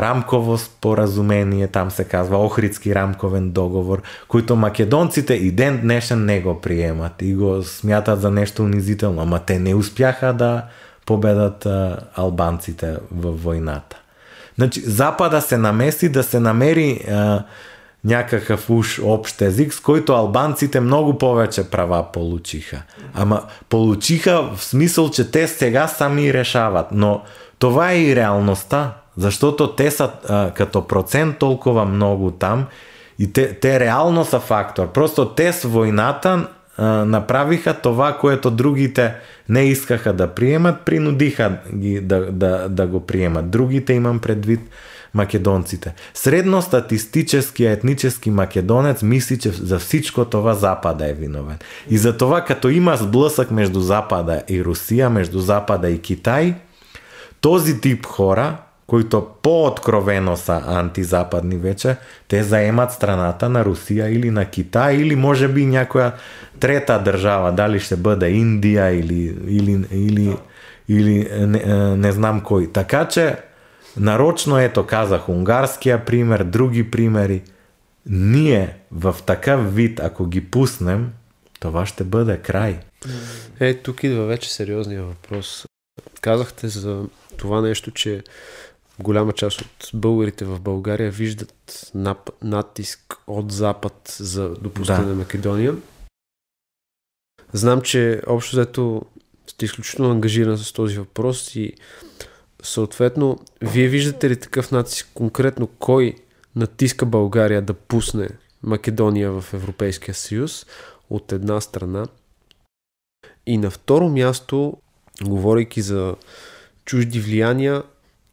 рамково споразумение, там се казва Охридски рамковен договор, којто македонците и ден днешен не го приемат и го смятат за нешто унизително, ама те не успяха да победат а, албанците во војната. Значи, Запада се намеси да се намери а, някакав уж общ език, с който албанците многу повеќе права получиха. Ама получиха в смисъл, че те сега сами решават. Но това е и реалността, защото те са а, като процент толкова много там и те, те реално са фактор. Просто те с войната направиха това, което другите не искаха да приемат, принудиха ги да, да, да го приемат. Другите имам предвид македонците. Средностатистически етнически македонец мисли, че за всичко това Запада е виновен. И за това, като има сблъсък между Запада и Русия, между Запада и Китай, този тип хора, които пооткровено са антизападни вече, те заемат страната на Русија или на Китај или може би някоја трета држава дали ще бъде Индија или, или, или, или не, не знам кој. Така че Нарочно ето казах унгарския пример, други примери. Ние в такав вид, ако ги пуснем, това ще бъде край. Е, тук идва вече сериозния въпрос. Казахте за това нещо, че голяма част от българите в България виждат нап- натиск от Запад за допускане да. на Македония. Знам, че общо взето сте изключително ангажиран с този въпрос и Съответно, вие виждате ли такъв натиск конкретно кой натиска България да пусне Македония в Европейския съюз от една страна? И на второ място, говорейки за чужди влияния,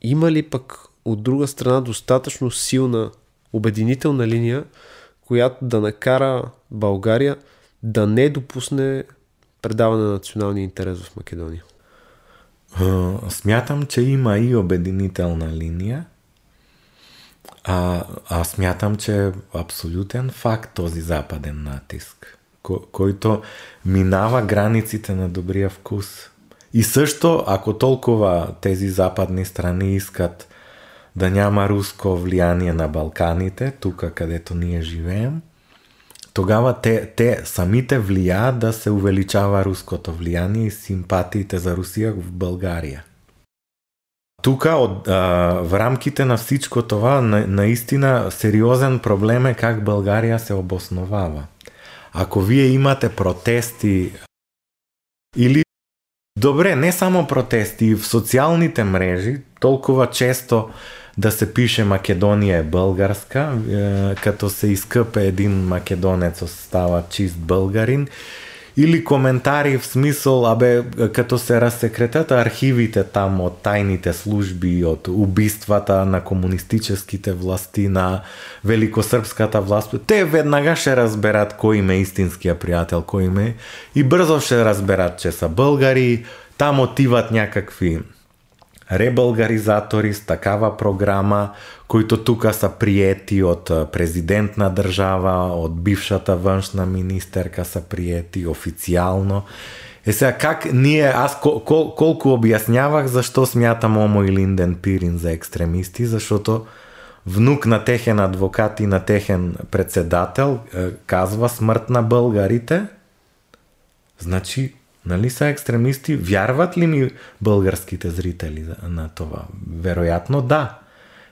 има ли пак од друга страна достатъчно силна обединителна линија която да накара България да не допусне предаване на националния интерес в Македония? Смятам, че има и обединителна линија, А, а смятам, че е абсолютен факт този западен натиск, ко- който минава границите на добрия вкус. И също, ако толкова тези западни страни искат да няма руско влијание на Балканите, тука където ние живеем, тогава те, те самите влијаат да се увеличава руското влијание и симпатиите за Русија в България. Тук в рамките на всичко това на, наистина сериозен проблем е как Българија се обосновава. Ако вие имате протести или Добре, не само протести, в социалните мрежи толкова често да се пише Македонија е българска, е, като се искъпе един македонец става чист българин, или коментари в смисол, абе, като се разсекретат архивите там од тајните служби, од убиствата на комунистическите власти, на великосрпската власт, те веднага ще разберат кој им е истинскија пријател, кој им е и брзо ще разберат, че са българи, там отиват някакви ребългаризатори с такава програма, които тука са приети од президент на држава, од бившата външна министерка са приети официјално. Е сега как ние, аз кол, кол, колку објаснявах зашто смятам Омо и Линден Пирин за екстремисти, зашто внук на техен адвокат и на техен председател казва смрт на българите, значи Нали са екстремисти? Вярват ли ми българските зрители на това? Вероятно да.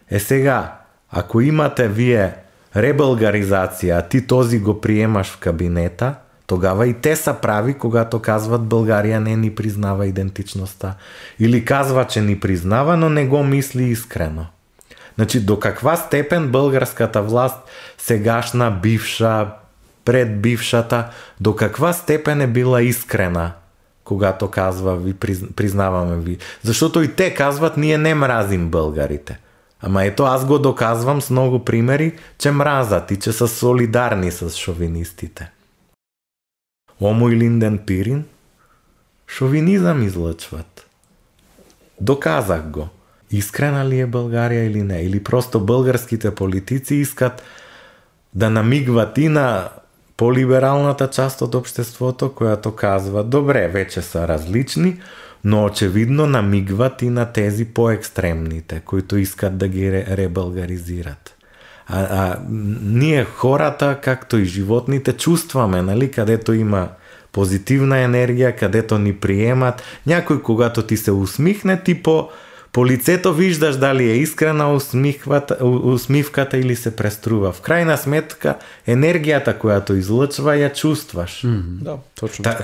Е сега, ако имате вие ребългаризација, а ти този го приемаш в кабинета, тогава и те са прави, когато казват България не ни признава идентичноста Или казва, че ни признава, но не го мисли искрено. Значи до каква степен българската власт, сегашна, бивша, пред бившата, до каква степен е била искрена когато казва ви признаваме ви. Защото и те казват ние не мразим българите. Ама ето аз го доказвам с много примери, че мразат и че са солидарни с шовинистите. Омо и Линден Пирин шовинизам излъчват. Доказах го. Искрена ли е България или не? Или просто българските политици искат да намигват и на полибералната част од општеството којато казва добре, веќе се различни, но очевидно намигват и на тези поекстремните, които искат да ги ребългаризират. А, а ние хората, както и животните, чувстваме, нали, кадето има позитивна енергија, кадето ни приемат. Някој когато ти се усмихне, ти по, по лицето виждаш дали е искрена усмивката или се преструва. В крайна сметка, енергията, която излъчва, я чувстваш. Mm-hmm. Да, точно. Та,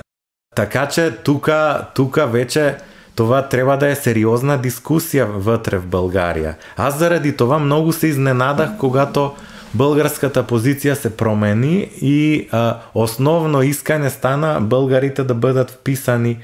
така че тук, тук вече това трябва да е сериозна дискусия вътре в България. Аз заради това много се изненадах, когато българската позиция се промени и а, основно искане стана българите да бъдат вписани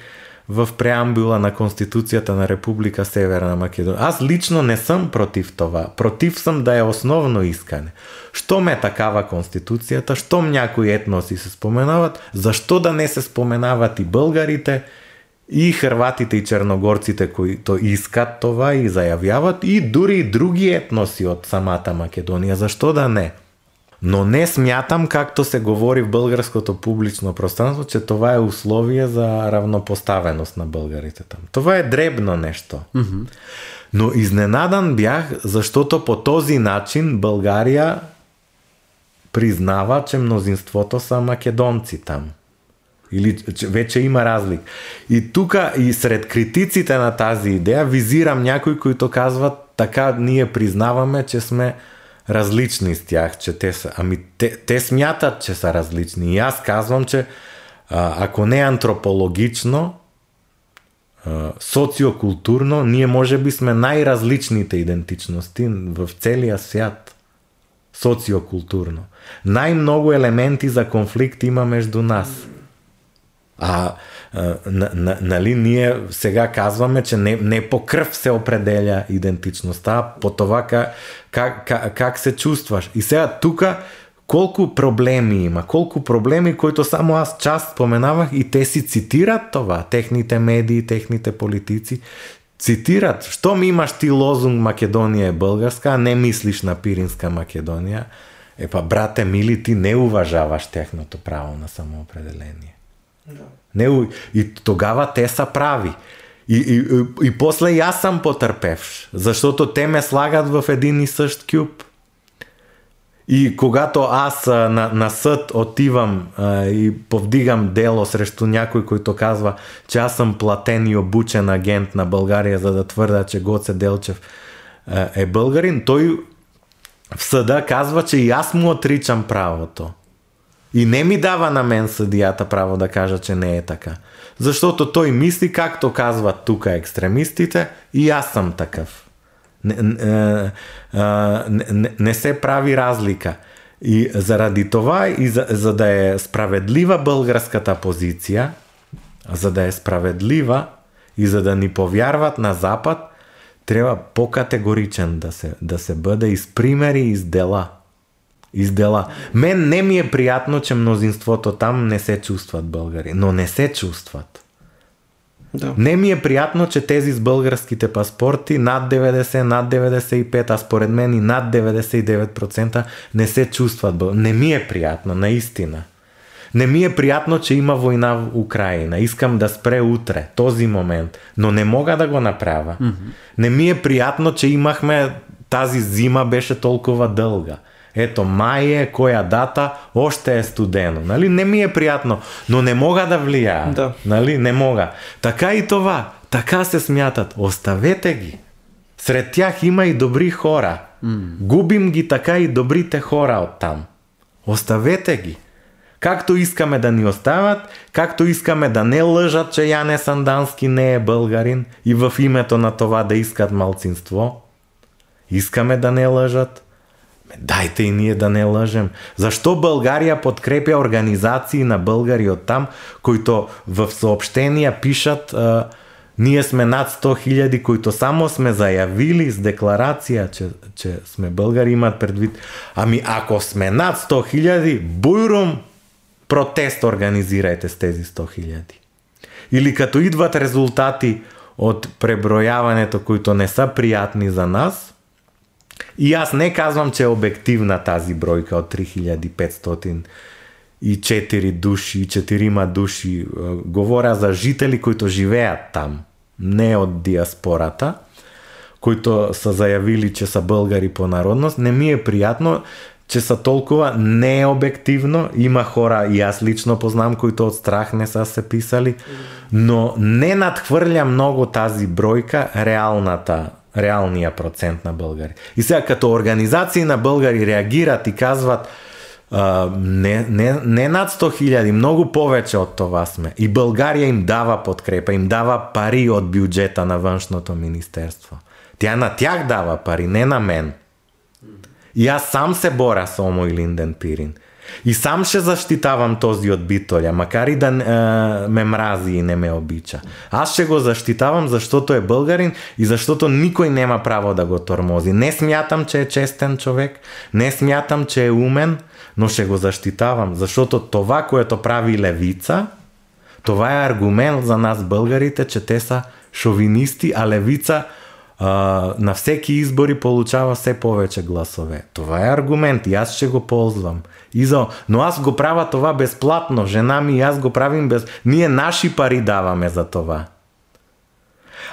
в преамбула на конституцијата на Република Северна Македонија, Аз лично не сум против това. Против сум да е основно искане. Што ме такава Конституцијата, што някои етноси се споменават, зашто да не се споменават и българите, и хрватите и черногорците, кои то искат това и зајавјават, и дури и други етноси од самата Македонија, зашто да не? Но не смятам, както се говори в българското публично пространство, че това е условие за равнопоставеност на българите там. Това е дребно нещо. Mm-hmm. Но изненадан бях, защото по този начин България признава, че мнозинството са македонци там. Или че вече има разлик. И тук и сред критиците на тази идея визирам някои, които казват така ние признаваме, че сме различни с тях, че те са... Ами те, те смятат, че са различни. И аз казвам, че а, ако не антропологично, а, социокултурно, ние може би сме най-различните идентичности в целия свят. Социокултурно. Най-много елементи за конфликт има между нас. А, на нали, ние сега казваме, че не, не по крв се определя идентичността, по това как, как, как, как се чувстваш. И сега тука колку проблеми има, колку проблеми, които само аз част споменавах и те си цитират това, техните медии, техните политици, цитират, ми имаш ти лозунг Македонија е българска, а не мислиш на Пиринска Македонија. е па брате мили, ти не уважаваш техното право на самоопределение. Да. Не, и тогава те са прави. И, и, и, и после јас сам потрпевш, зашто те ме слагат во един и същ кјуб. И когато аз а, на, на съд отивам а, и повдигам дело срещу някой, който казва, че аз съм платен и обучен агент на България, за да твърда, че Гоце Делчев а, е българин, той в съда казва, че и аз му отричам правото. И не ми дава на мен съдијата право да кажа, че не е така. Защото той мисли, както казват тука екстремистите, и аз съм такъв. Не, не, не, не се прави разлика. И заради това, и за, за да е справедлива българската позиция, за да е справедлива и за да ни повярват на Запад, треба по-категоричен да се, да се бъде и с примери и с дела издела. Мен не ми е приятно, че мнозинството там не се чувстват българи, но не се чувстват. Да. Не ми е приятно, че тези с българските паспорти над 90, над 95, а според мен и над 99% не се чувстват българи. Не ми е приятно, наистина. Не ми е приятно, че има война в Украина. Искам да спре утре, този момент. Но не мога да го направя. Mm-hmm. Не ми е приятно, че имахме тази зима беше толкова дълга. Ето, май е, коя дата, още е студено. Нали? Не ми е приятно, но не мога да влияя. Да. Нали? Не мога. Така и това. Така се смятат. Оставете ги. Сред тях има и добри хора. Mm. Губим ги така и добрите хора оттам. Оставете ги. Както искаме да ни остават, както искаме да не лъжат, че Яне Сандански не е българин и в името на това да искат малцинство, искаме да не лъжат, Дайте и ние да не лажем. Зашто Българија подкрепја организации на българи од там, които в сообщенија пишат а, ние сме над 100 хиляди, които само сме заявили с декларација че, че сме българи, имат предвид. Ами ако сме над 100 хиляди, протест организирајте с тези 100 хиляди. Или като идват резултати од пребројавањето които не са пријатни за нас, и аз не казвам, че е обективна тази бројка од 3500 и 4 души, и 4 души. Говоря за жители които живеат там, не од диаспората, които са зајавили че са българи по народност. Не ми е пријатно че са толкова необективно. Има хора, и аз лично познам, които од страх не са се писали, но не надхврля многу тази бројка реалната реалния процент на българи. И сега като организации на българи реагираат и казват не, не, не над 100 хиляди, многу повеќе од това сме. И Българија им дава подкрепа, им дава пари од бюджета на външното министерство. Тя на тях дава пари, не на мен. И аз сам се бора со Омо и Линден Пирин. И сам ще заштитавам този од Битоля, макар и да е, ме мрази и не ме обича. Аз ще го заштитавам заштото е българин и заштото никој нема право да го тормози. Не смятам, че е честен човек, не смятам, че е умен, но ще го заштитавам, защото това, което прави левица, това е аргумент за нас българите, че те са шовинисти, а левица а, на всеки избори получава все повече гласове. Това е аргумент и аз ще го ползвам. Изо, но аз го права това безплатно. Жена ми и аз го правим без... Ние наши пари даваме за това.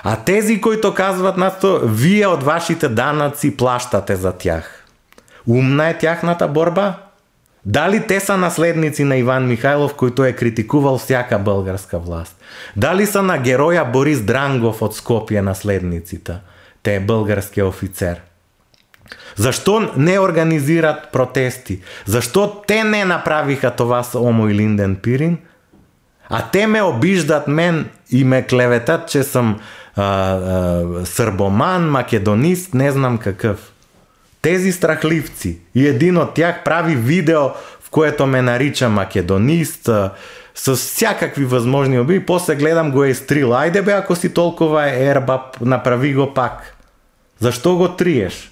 А тези, които казват нас, то, вие од вашите данаци плаштате за тях. Умна е тяхната борба? Дали те са наследници на Иван Михайлов, който е критикувал всяка българска власт? Дали са на героја Борис Дрангов од Скопие наследниците? Те е българския офицер. Зашто не организират протести? Зашто те не направиха това со Омо и Линден Пирин? А те ме обиждат мен и ме клеветат, че съм а, а, македонист, не знам какъв. Тези страхливци. И един от тях прави видео, в което ме нарича македонист, а, с всякакви възможни оби. После гледам го е стрил. Ајде бе, ако си толкова е ербаб, направи го пак. Зашто го триеш?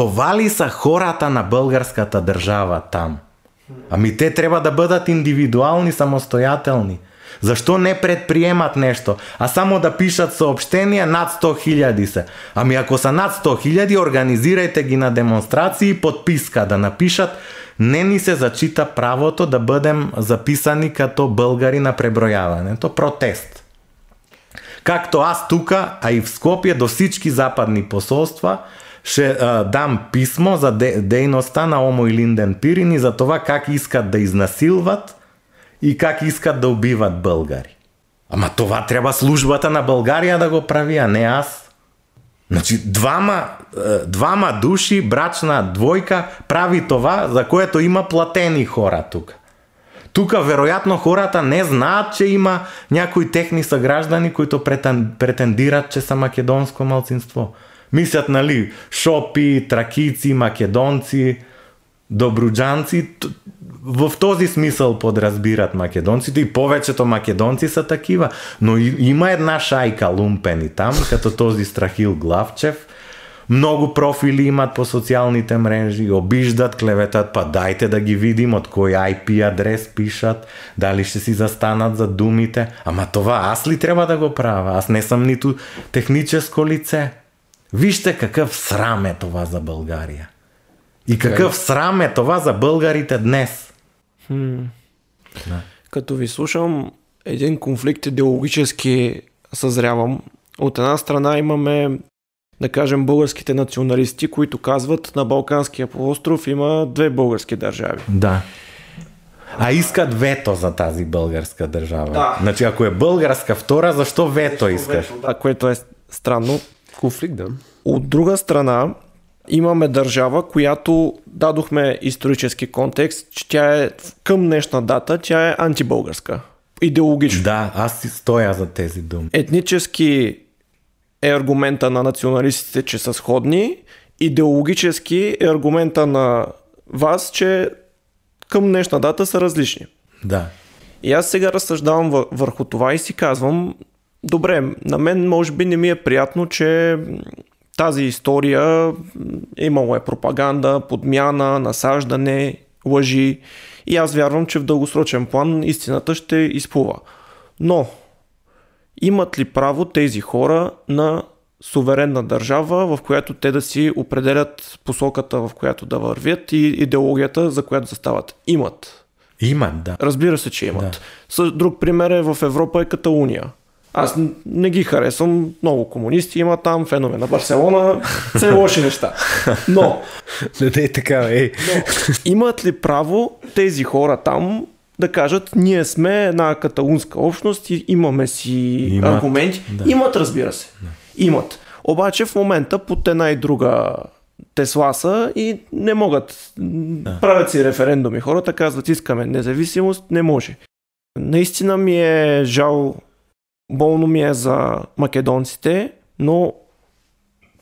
Това ли са хората на българската држава там? Ами те треба да бъдат индивидуални, самостојателни. Зашто не предприемат нешто, а само да пишат сообщенија над 100 хиляди се? Ами ако са над 100 хиляди, организирајте ги на демонстрации и подписка да напишат не ни се зачита правото да бъдем записани като българи на преброяването. Протест. Както аз тука, а и в Скопје до всички западни посолства – ше а, дам писмо за де, дејноста на Омо и Линден Пирин и за тоа как искат да изнасилват и как искат да убиват българи. Ама това треба службата на Българија да го прави, а не аз. Значи двама, двама души, брачна двојка прави това, за което има платени хора тук. Тука веројатно хората не знаат че има някои техни съграждани, които претендират, че са македонско малцинство мислат, нали, шопи, Тракици, македонци, добруджанци. во този смисел подразбират македонците и повечето македонци се такива. Но има една шайка лумпени там, като този Страхил Главчев. Многу профили имат по социјалните мрежи, обиждат, клеветат, па дайте да ги видим од кој IP адрес пишат, дали ще си застанат за думите. Ама това аз ли треба да го правам. Аз не сам ниту техническо лице. Вижте какъв срам е това за България. И какъв срам е това за българите днес. Хм. Да. Като ви слушам, един конфликт идеологически съзрявам. От една страна имаме, да кажем, българските националисти, които казват на Балканския полуостров има две български държави. Да. А искат вето за тази българска държава. Да. Значи, ако е българска втора, защо вето искаш? Вето, да, което е странно. Конфликт, да. От друга страна, имаме държава, която дадохме исторически контекст, че тя е към днешна дата, тя е антибългарска. Идеологично. Да, аз си стоя за тези думи. Етнически е аргумента на националистите, че са сходни. Идеологически е аргумента на вас, че към днешна дата са различни. Да. И аз сега разсъждавам върху това и си казвам, Добре, на мен може би не ми е приятно, че тази история имало е пропаганда, подмяна, насаждане, лъжи и аз вярвам, че в дългосрочен план истината ще изплува. Но имат ли право тези хора на суверенна държава, в която те да си определят посоката, в която да вървят и идеологията, за която застават? Имат. Имат, да. Разбира се, че имат. Да. Друг пример е в Европа е Каталуния. Аз не ги харесвам. Много комунисти има там, фенове на Барселона, все лоши неща. Но... Не е така. Но, имат ли право тези хора там да кажат, ние сме една каталунска общност и имаме си имат, аргументи. Да. Имат, разбира се. Да. Имат. Обаче в момента под една и друга Тесла са и не могат. Да. Правят си референдуми. Хората казват, искаме независимост, не може. Наистина ми е жал, болно ми е за македонците, но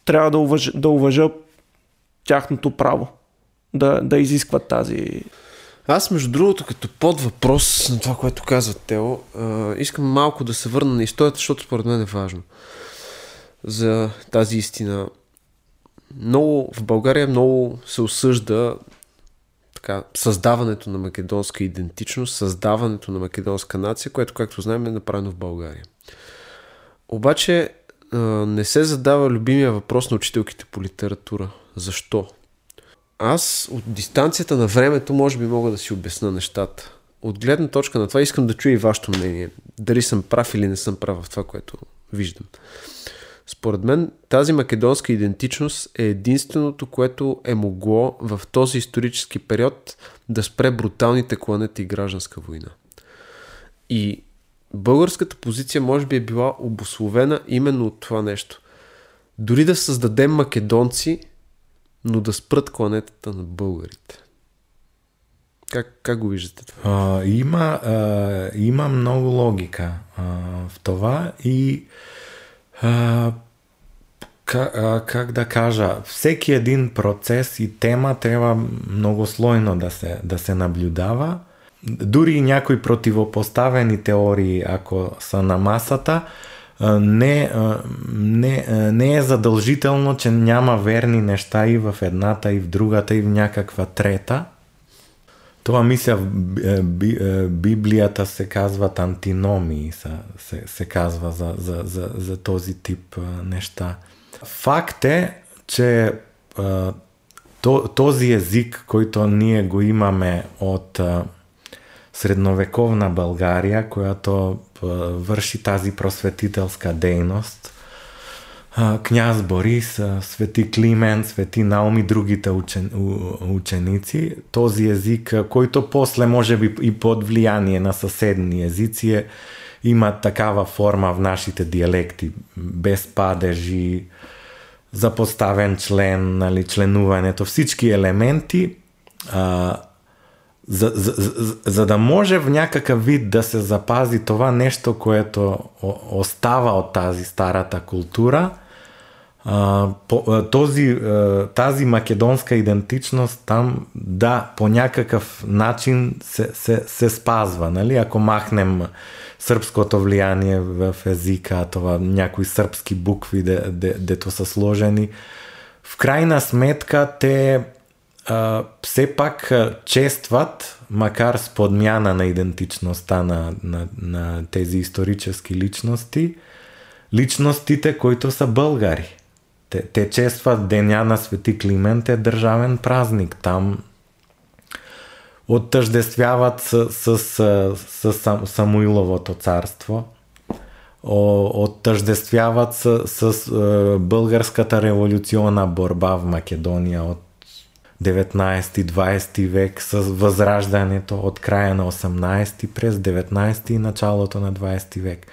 треба да уважа, да уважа тяхното право да, да изискват тази. Аз, между другото, като под въпрос на това, което казва Тео, искам малко да се върна на историята, защото според мен е важно за тази истина. Много, в България много се осъжда така, създаването на македонска идентичност, създаването на македонска нация, което, както знаем, е направено в България. Обаче не се задава любимия въпрос на учителките по литература. Защо? Аз от дистанцията на времето може би мога да си обясна нещата. От гледна точка на това искам да чуя и вашето мнение. Дали съм прав или не съм прав в това, което виждам. Според мен тази македонска идентичност е единственото, което е могло в този исторически период да спре бруталните кланети и гражданска война. И българската позиција може би е била обословена именно от това нещо. Дори да създадем македонци, но да спрат кланетата на българите. Как, как го виждате това? А, има, а, има много логика а, в това и а, как, а, как да кажа, всеки един процес и тема трябва многослойно да се, да се наблюдава дури и някои противопоставени теории, ако са на масата, не, не, не е задължително, че няма верни неща и в едната, и в другата, и в някаква трета. Това мисля в Библията се казват антиномии, се, се казва за, за, за, за този тип неща. Факт е, че този език, който ние го имаме от средновековна България, която врши тази просветителска дејност. Княз Борис, Свети Климент, Свети Наум и другите учен, ученици. Този език, којто после може би и под влијание на соседни езици има такава форма в нашите диалекти, без падежи, запоставен член, нали, членувањето, всички елементи а, за, за, за, за да може в някакъв вид да се запази това нещо, което остава от тази старата култура, този, тази македонска идентичност там, да, по някакъв начин се, се, се спазва. Нали? Ако махнем сръбското влияние в езика, това някои сръбски букви, де, де, дето са сложени, в крайна сметка те сепак честват, макар с подмяна на идентичноста на, на, на тези исторически личности, личностите които са българи. Те, те честват Деня на Свети Климент е државен празник. Там оттъждествяват с, с, с, с сам, Самуиловото царство, оттъждествяват с, с, с българската революционна борба в Македонија от 19 20 век со возраждањето од краја на 18-ти през 19 и началото на 20 век.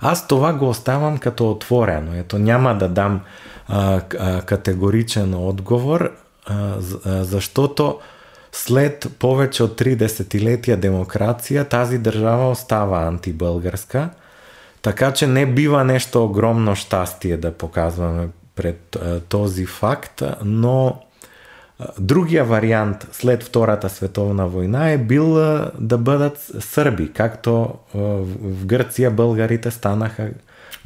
Аз това го оставам като отворено. Ето, няма да дам а, а, категоричен одговор, а, заштото след повеќе од три десетилетия демокрација, тази држава остава антибългарска, така че не бива нешто огромно штастие да показваме пред този факт, но Другия вариант след Втората световна война е бил да бъдат сърби, както в Гърция българите станаха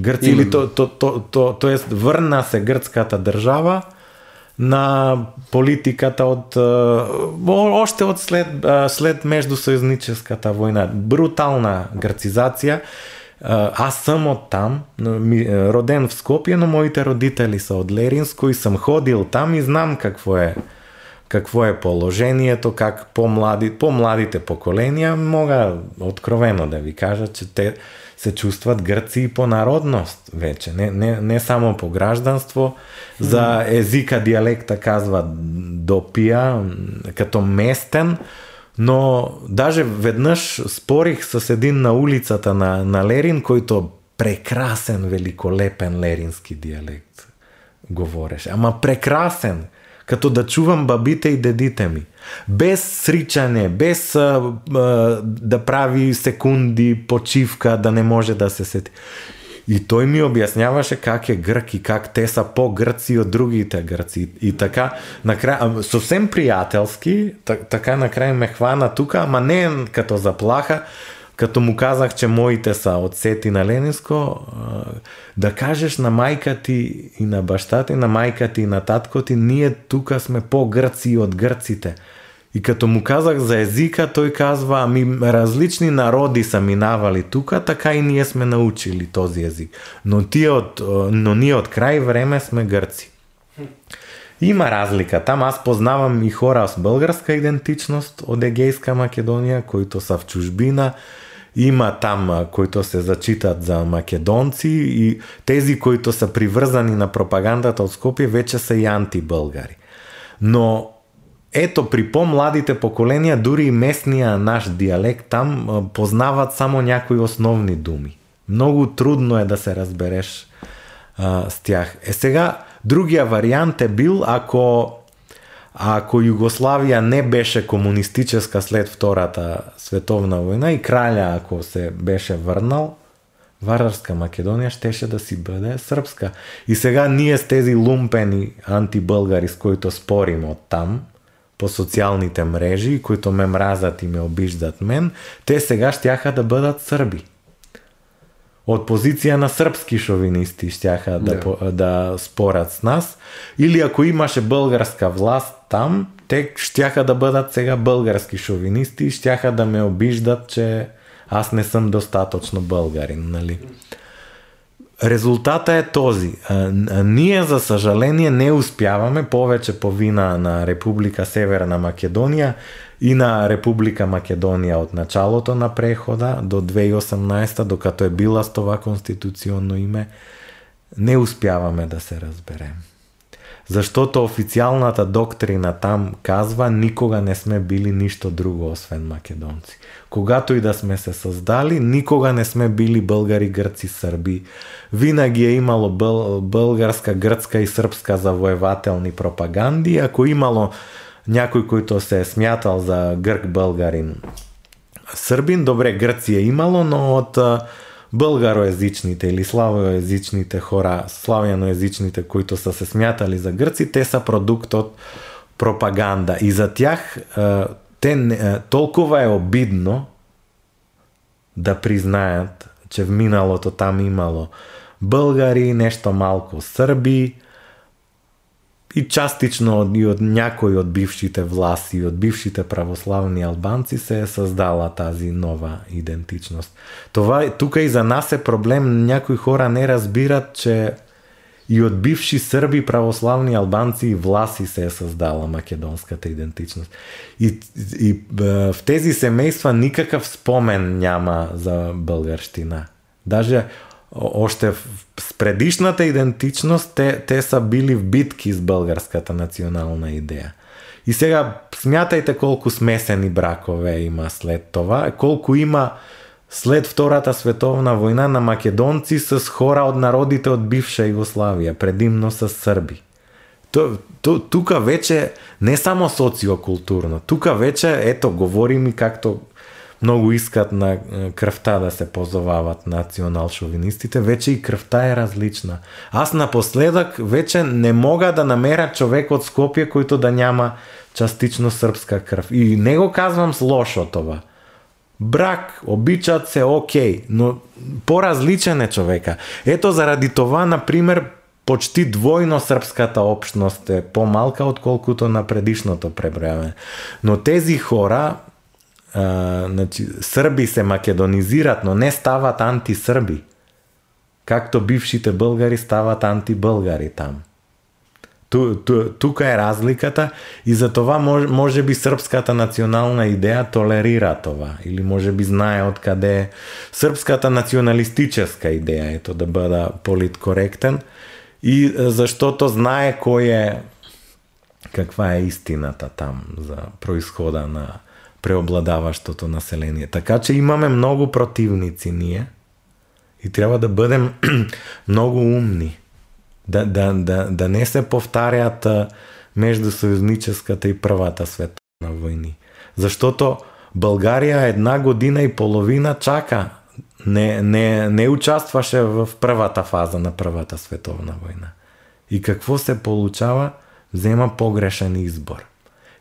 гърци. Или то, то, то, то, то е върна се гръцката държава на политиката от още от след, след междусъюзническата война. Брутална гърцизация. Аз съм от там, роден в Скопия, но моите родители са от Леринско и съм ходил там и знам какво е какво е положението, как по-млади, по-младите поколения мога откровено да ви кажа, че те се чувстват грци и по народност вече, не, не, не само по гражданство. За езика диалекта казва допия, като местен, но даже веднъж спорих с един на улицата на, на Лерин, който прекрасен, великолепен лерински диалект говореше. Ама прекрасен, като да чувам бабите и дедите ми. Без сричане, без а, а, да прави секунди почивка, да не може да се сети. И тој ми објасняваше как е грк и как те са по-грци од другите грци И така, на накрая, съвсем пријателски така на крај ме хвана тука ама не като заплаха, като му казах, че моите са од Сети на Ленинско, да кажеш на мајка ти и на баща ти, на мајка ти и на татко ти, ние тука сме по-грци од грците. И като му казах за езика, тој казва, ами различни народи са минавали тука, така и ние сме научили този език. Но, тие од но ние од крај време сме грци. Има разлика. Там аз познавам и хора с българска идентичност од Егейска Македонија, които са в чужбина. Има там, които се зачитат за македонци и тези, които са приврзани на пропагандата од Скопие, веќе се и антибългари. Но ето, при помладите поколенија поколения, и местния наш диалект там познават само някои основни думи. Многу трудно е да се разбереш а, с тях. Е сега, другија вариант е бил, ако, ако Југославија не беше комунистическа след Втората световна војна и краља ако се беше врнал, Варварска Македонија штеше да си бъде српска. И сега ние с тези лумпени антибългари, с които спорим од там, по социјалните мрежи, които ме мразат и ме обиждат мен, те сега щяха да бъдат Срби. От позиция на сръбски шовинисти щяха да, да. да спорят с нас. Или ако имаше българска власт там, те щяха да бъдат сега български шовинисти и щяха да ме обиждат, че аз не съм достатъчно българин. Нали? Резултата е този. Ние, за съжаление, не успяваме повече по вина на Република Северна Македония и на Република Македонија од началото на прехода до 2018, докато е била с това конституционно име, не успяваме да се разберем. Заштото официјалната доктрина там казва, никога не сме били ништо друго, освен македонци. Когато и да сме се создали никога не сме били българи, Грци, Срби. Винаги е имало бъл, българска, грцка и српска завоевателни пропаганди. Ако имало някој којто се е смятал за грк българин Србин добре, Грци е имало, но од българоезичните или славоезичните хора, славјаноезичните които са се смјатали за Грци, те са продукт од пропаганда. И за тях те толкова е обидно да признаят, че в миналото там имало българи, нешто малко Срби и частично и од някои од бившите власти, и од бившите православни албанци се е создала тази нова идентичност. Това тука и за нас е проблем. Някои хора не разбират, че и од бивши срби православни албанци и власи се е создала македонската идентичност. И, и в тези семейства никакав спомен няма за българщина. Даже Оште с предишната идентичност те, те са били в битки с българската национална идеја. И сега смятајте колку смесени бракове има след това, колку има след Втората световна војна на македонци с хора од народите од бивша Југославија, предимно с Серби. Тука вече не само социокултурно, тука вече, ето, говорим и както многу искат на крвта да се позовават национал-шовинистите, и крвта е различна. Аз напоследок веќе не мога да намера човек од Скопје којто да няма частично српска крв. И не го казвам с лошо това. Брак, обичат се, окей, но поразличен е човека. Ето заради това, например, почти двојно српската општност е помалка од колкуто на предишното преброяване. Но тези хора а, значи, срби се македонизират, но не стават антисрби. Както бившите българи стават антибългари там. Ту, ту, тука е разликата и за това може, може би српската национална идеја толерира това или може би знае од каде е српската националистическа идеја ето да бада политкоректен и заштото знае кој е каква е истината там за происхода на преобладаваштото население. Така че имаме многу противници ние и треба да бидем многу умни да, да, да, да не се повтарят между и Првата световна војни. Заштото Българија една година и половина чака. Не, не, не участваше в првата фаза на првата световна војна. И какво се получава? Зема погрешен избор.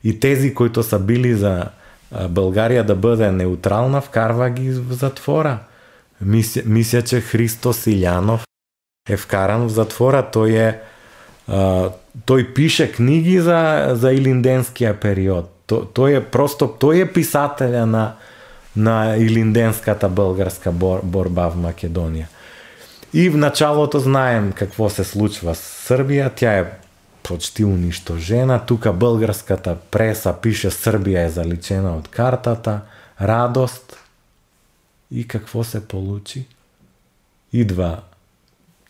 И тези, които са били за Българија да бъде неутрална, вкарва ги в затвора. Мисля, мисля че Христо Силјанов е вкаран в затвора. Тој е а, пише книги за, за Илинденскиот период. Тој е просто, тој е писателја на, на Илинденската българска бор, борба в Македонија. И в началото знаем какво се случва с Србија, Тя е почти уништожена, тука българската преса пише Србија е заличена од картата. Радост. И какво се получи? Идва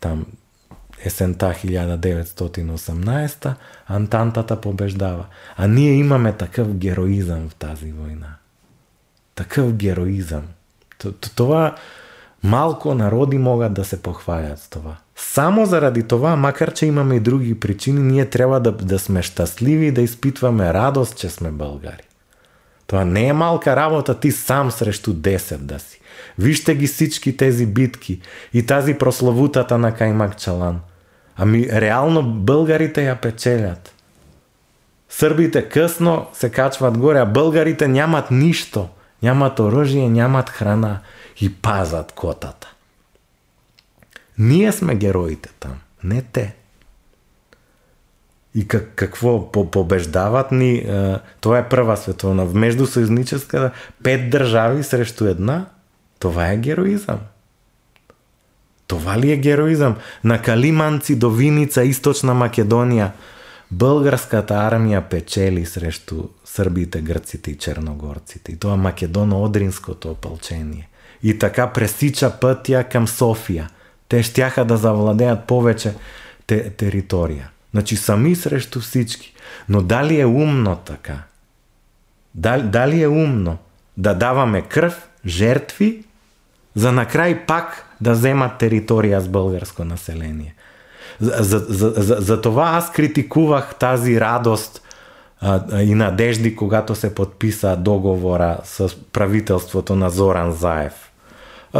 там есента 1918, Антантата побеждава. А ние имаме такъв героизам в тази война. Такъв -т Това малко народи могат да се похвалят с това. Само заради тоа, макар че имаме и други причини, ние треба да, да сме штасливи и да испитваме радост, че сме българи. Тоа не е малка работа ти сам срещу 10 да си. Вижте ги всички тези битки и тази прословутата на Каймак Чалан. Ами реално българите ја печелят. Србите късно се качват горе, а българите нямат ништо, Нямат оръжие, нямат храна и пазат котата. Ние сме героите там, не те. И как, какво побеждават ни? Това е прва световна. В пет држави срещу една. тоа е героизам. Това ли е героизам. На Калиманци до Виница, Источна Македонија, българската армија печели срещу србите, грците и черногорците. И тоа македоно-одринското ополчение. И така пресича пътја кам София. Те штјаха да завладеат повеќе те, територија. Значи сами срещу всички. Но дали е умно така? Дали, дали е умно да даваме крв, жертви за на крај пак да земат територија с българско население. За, за, за, за, за това аз критикувах тази радост а, и надежди, когато се подписа договора с правителството на Зоран Заев.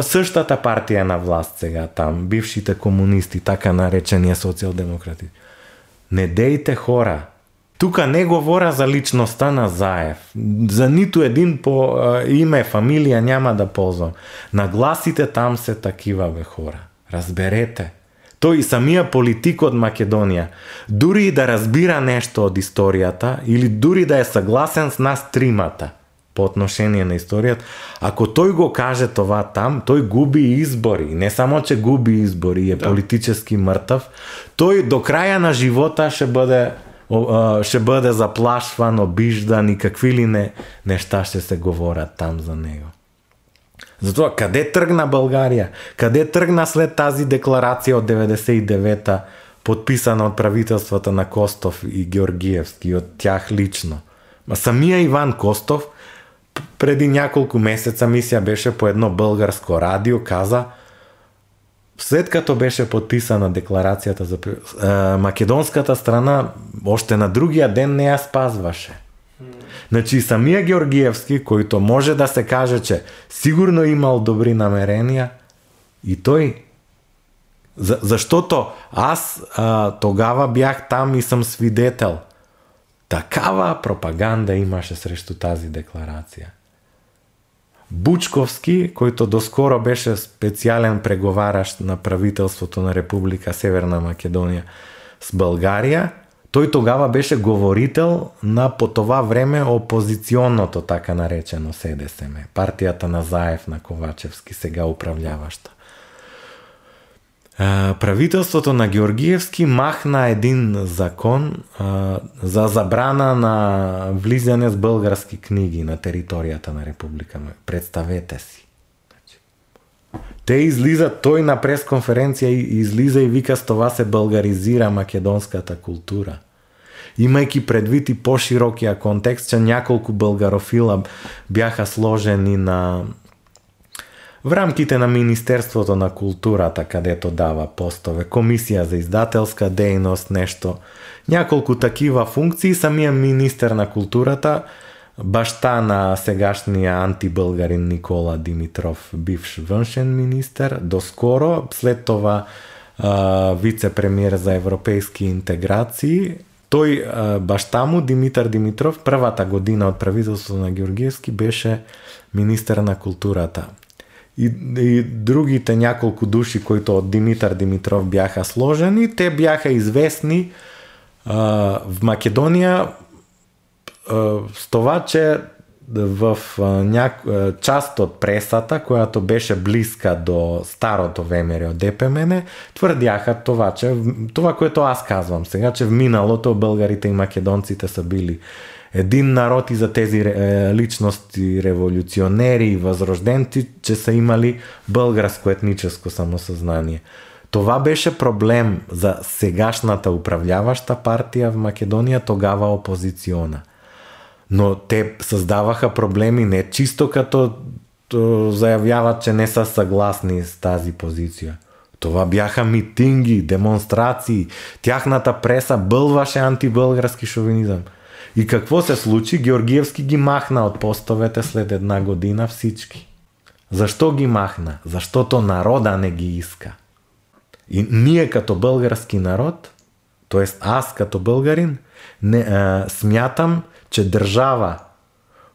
Същата партија на власт сега там, бившите комунисти, така наречени социјалдемократи. Не дейте хора, Тука не говора за личноста на Заев. За ниту един по а, име, фамилија няма да ползвам. Нагласите там се такива, бе хора. Разберете. Тој самия политик од Македонија, дури и да разбира нешто од историјата, или дури да е согласен с нас тримата по отношение на историята, ако той го каже това там, той губи избори. Не само, че губи избори е да. политически мъртъв, той до края на живота ще бъде ще бъде заплашван, обиждан и какви ли не неща ще се говорят там за него. Затова къде тръгна България? Къде тръгна след тази декларация от 99-та, подписана от правителствата на Костов и Георгиевски, от тях лично? Ма самия Иван Костов преди няколку месеца мисија беше по едно българско радио, каза – след като беше подписана декларацијата за е, македонската страна, още на другија ден не ја спазваше. Значи самија Георгиевски, којто може да се каже, че сигурно имал добри намерения, и тој За, заштото аз а, тогава бях там и сам свидетел. Такава пропаганда имаше срещу тази декларација. Бучковски, којто доскоро беше специјален преговараш на правителството на Република Северна Македонија с Българија, тој тогава беше говорител на по това време опозиционното така наречено СДСМ, Партијата на Заев на Ковачевски, сега управляваща. Правителството на Георгиевски махна един закон а, за забрана на влизане с български книги на територијата на Република. Представете си. Значи, те излизат, тој на пресконференција и- излиза и вика с това се българизира македонската култура. Имајќи предвид и поширокија контекст, че няколку българофила бяха сложени на в рамките на Министерството на културата, кадето дава постове, комисија за издателска дејност, нешто, няколку такива функции, самиот министер на културата, башта на сегашния антибългарин Никола Димитров, бивш външен министер, доскоро, след това вице-премиер за европейски интеграции, тој башта му, Димитар Димитров, првата година од правителството на Георгиевски беше министер на културата. И, и другите няколку души, които од Димитар Димитров бяха сложени, те бяха известни а, в Македонија, а, с това, че в а, няк... част од пресата, којато беше близка до старото ВМРО ДПМН, тврдяха това, че това, което аз казвам сега, че в миналото българите и македонците са били един народ и за тези е, личности, революционери и възрожденци, че са имали българско етническо самосознание. Това беше проблем за сегашната управляваща партија в Македонија тогава опозициона. Но те создаваха проблеми не чисто като то, заявяват, че не са съгласни с тази позиција. Това бяха митинги, демонстрации. Тяхната преса бълваше антибългарски шовинизъм. И какво се случи? Георгиевски ги махна од постовете след една година всички. Зашто ги махна? Заштото народа не ги иска. И ние като български народ, т.е. аз като българин, не, а, смятам, че држава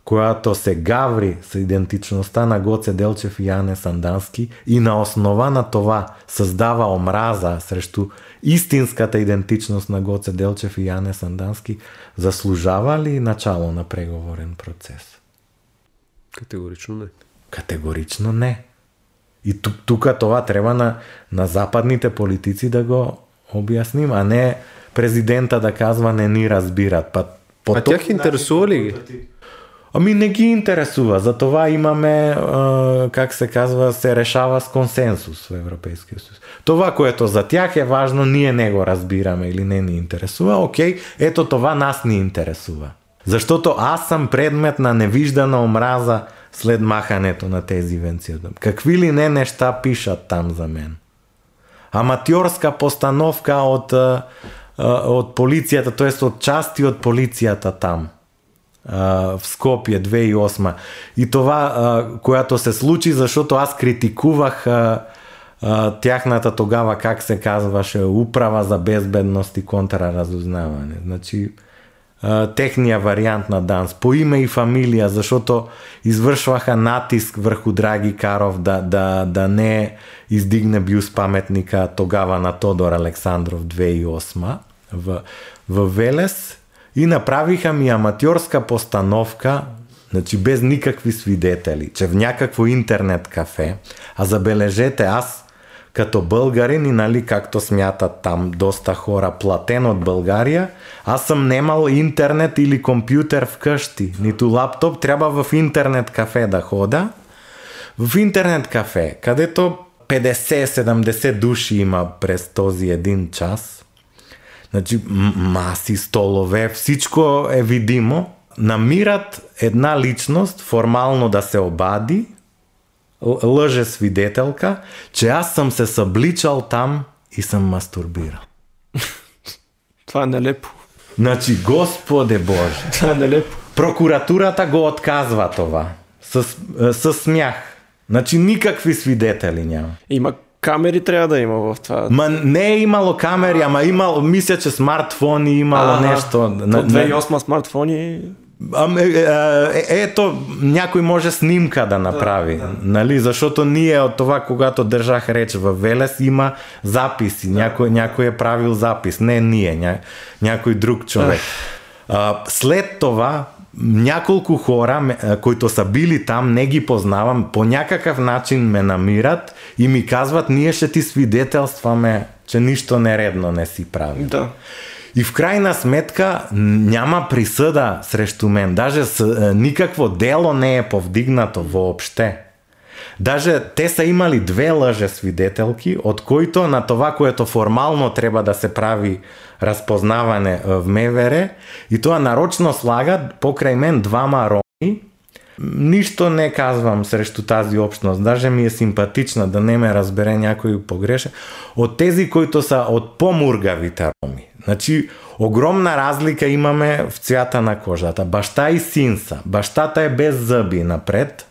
която се гаври с идентичността на Гоце Делчев и Яне Сандански и на основа на това създава омраза срещу истинската идентичност на Гоце Делчев и Яне Сандански, заслужава ли начало на преговорен процес? Категорично не. Категорично не. И тук, тук това трябва на, на западните политици да го обясним, а не президента да казва не ни разбират. Па, по А тях интересува ли ги? Ами не ги интересува. Затова имаме, а, как се казва, се решава с консенсус во Европейския съюз. Това, което за тях е важно, ние не го разбираме или не ни интересува. Окей, ето това нас ни интересува. Заштото аз сам предмет на невиждана омраза след махането на тези венци. Какви ли не нешта пишат там за мен. Аматьорска постановка од, од полицијата, тоест од части од полицијата там в Скопие 2008. И това, което се случи, защото аз критикувах тяхната тогава, как се казваше, управа за безбедност и контраразузнаване. Значи, техния вариант на данс, по име и фамилия, защото извършваха натиск върху Драги Каров да, да, да не издигне бюст паметника тогава на Тодор Александров 2008 в, в Велес и направиха ми аматьорска постановка, значи без никакви свидетели, че в някакво интернет кафе, а забележете аз като българин и нали както смятат там доста хора платен от България, аз съм немал интернет или компютър вкъщи, нито лаптоп, трябва в интернет кафе да хода. В интернет кафе, където 50-70 души има през този един час – Значи маси, столове, всичко е видимо. Намират една личност формално да се обади, лъже свидетелка, че аз съм се събличал там и съм мастурбирал. Това е нелепо. Значи, Господе Боже. Това е нелепо. Прокуратурата го отказва това. С, с смях. Значи никакви свидетели няма. Има камери трябва да има в това. Ма не е имало камери, ама имало, мисля, че смартфони имало А, нещо. То На- 2008 смартфони. Ами, е, е, ето, някой може снимка да направи, да, да. нали? Защото ние от това, когато държах реч в Велес, има записи. Да. Някой, някой е правил запис. Не ние, ня, някой друг човек. А, след това, няколку хора които са били там, не ги познавам, по някакъв начин ме намират и ми казват, ние ще ти свидетелстваме, че нищо нередно не си прави. Да. И в крайна сметка няма присъда срещу мен. Даже с, е, никакво дело не е повдигнато въобще. Даже те са имали две лаже свидетелки, од които на това, което формално треба да се прави разпознаване в МВР, и тоа нарочно слага покрај мен двама роми, Ништо не казвам срещу тази общност. Даже ми е симпатична да не ме разбере някој погреше, од тези, които са од помургавите роми. Значи, огромна разлика имаме в цвята на кожата. Баща и син са. Баштата е без зъби напред.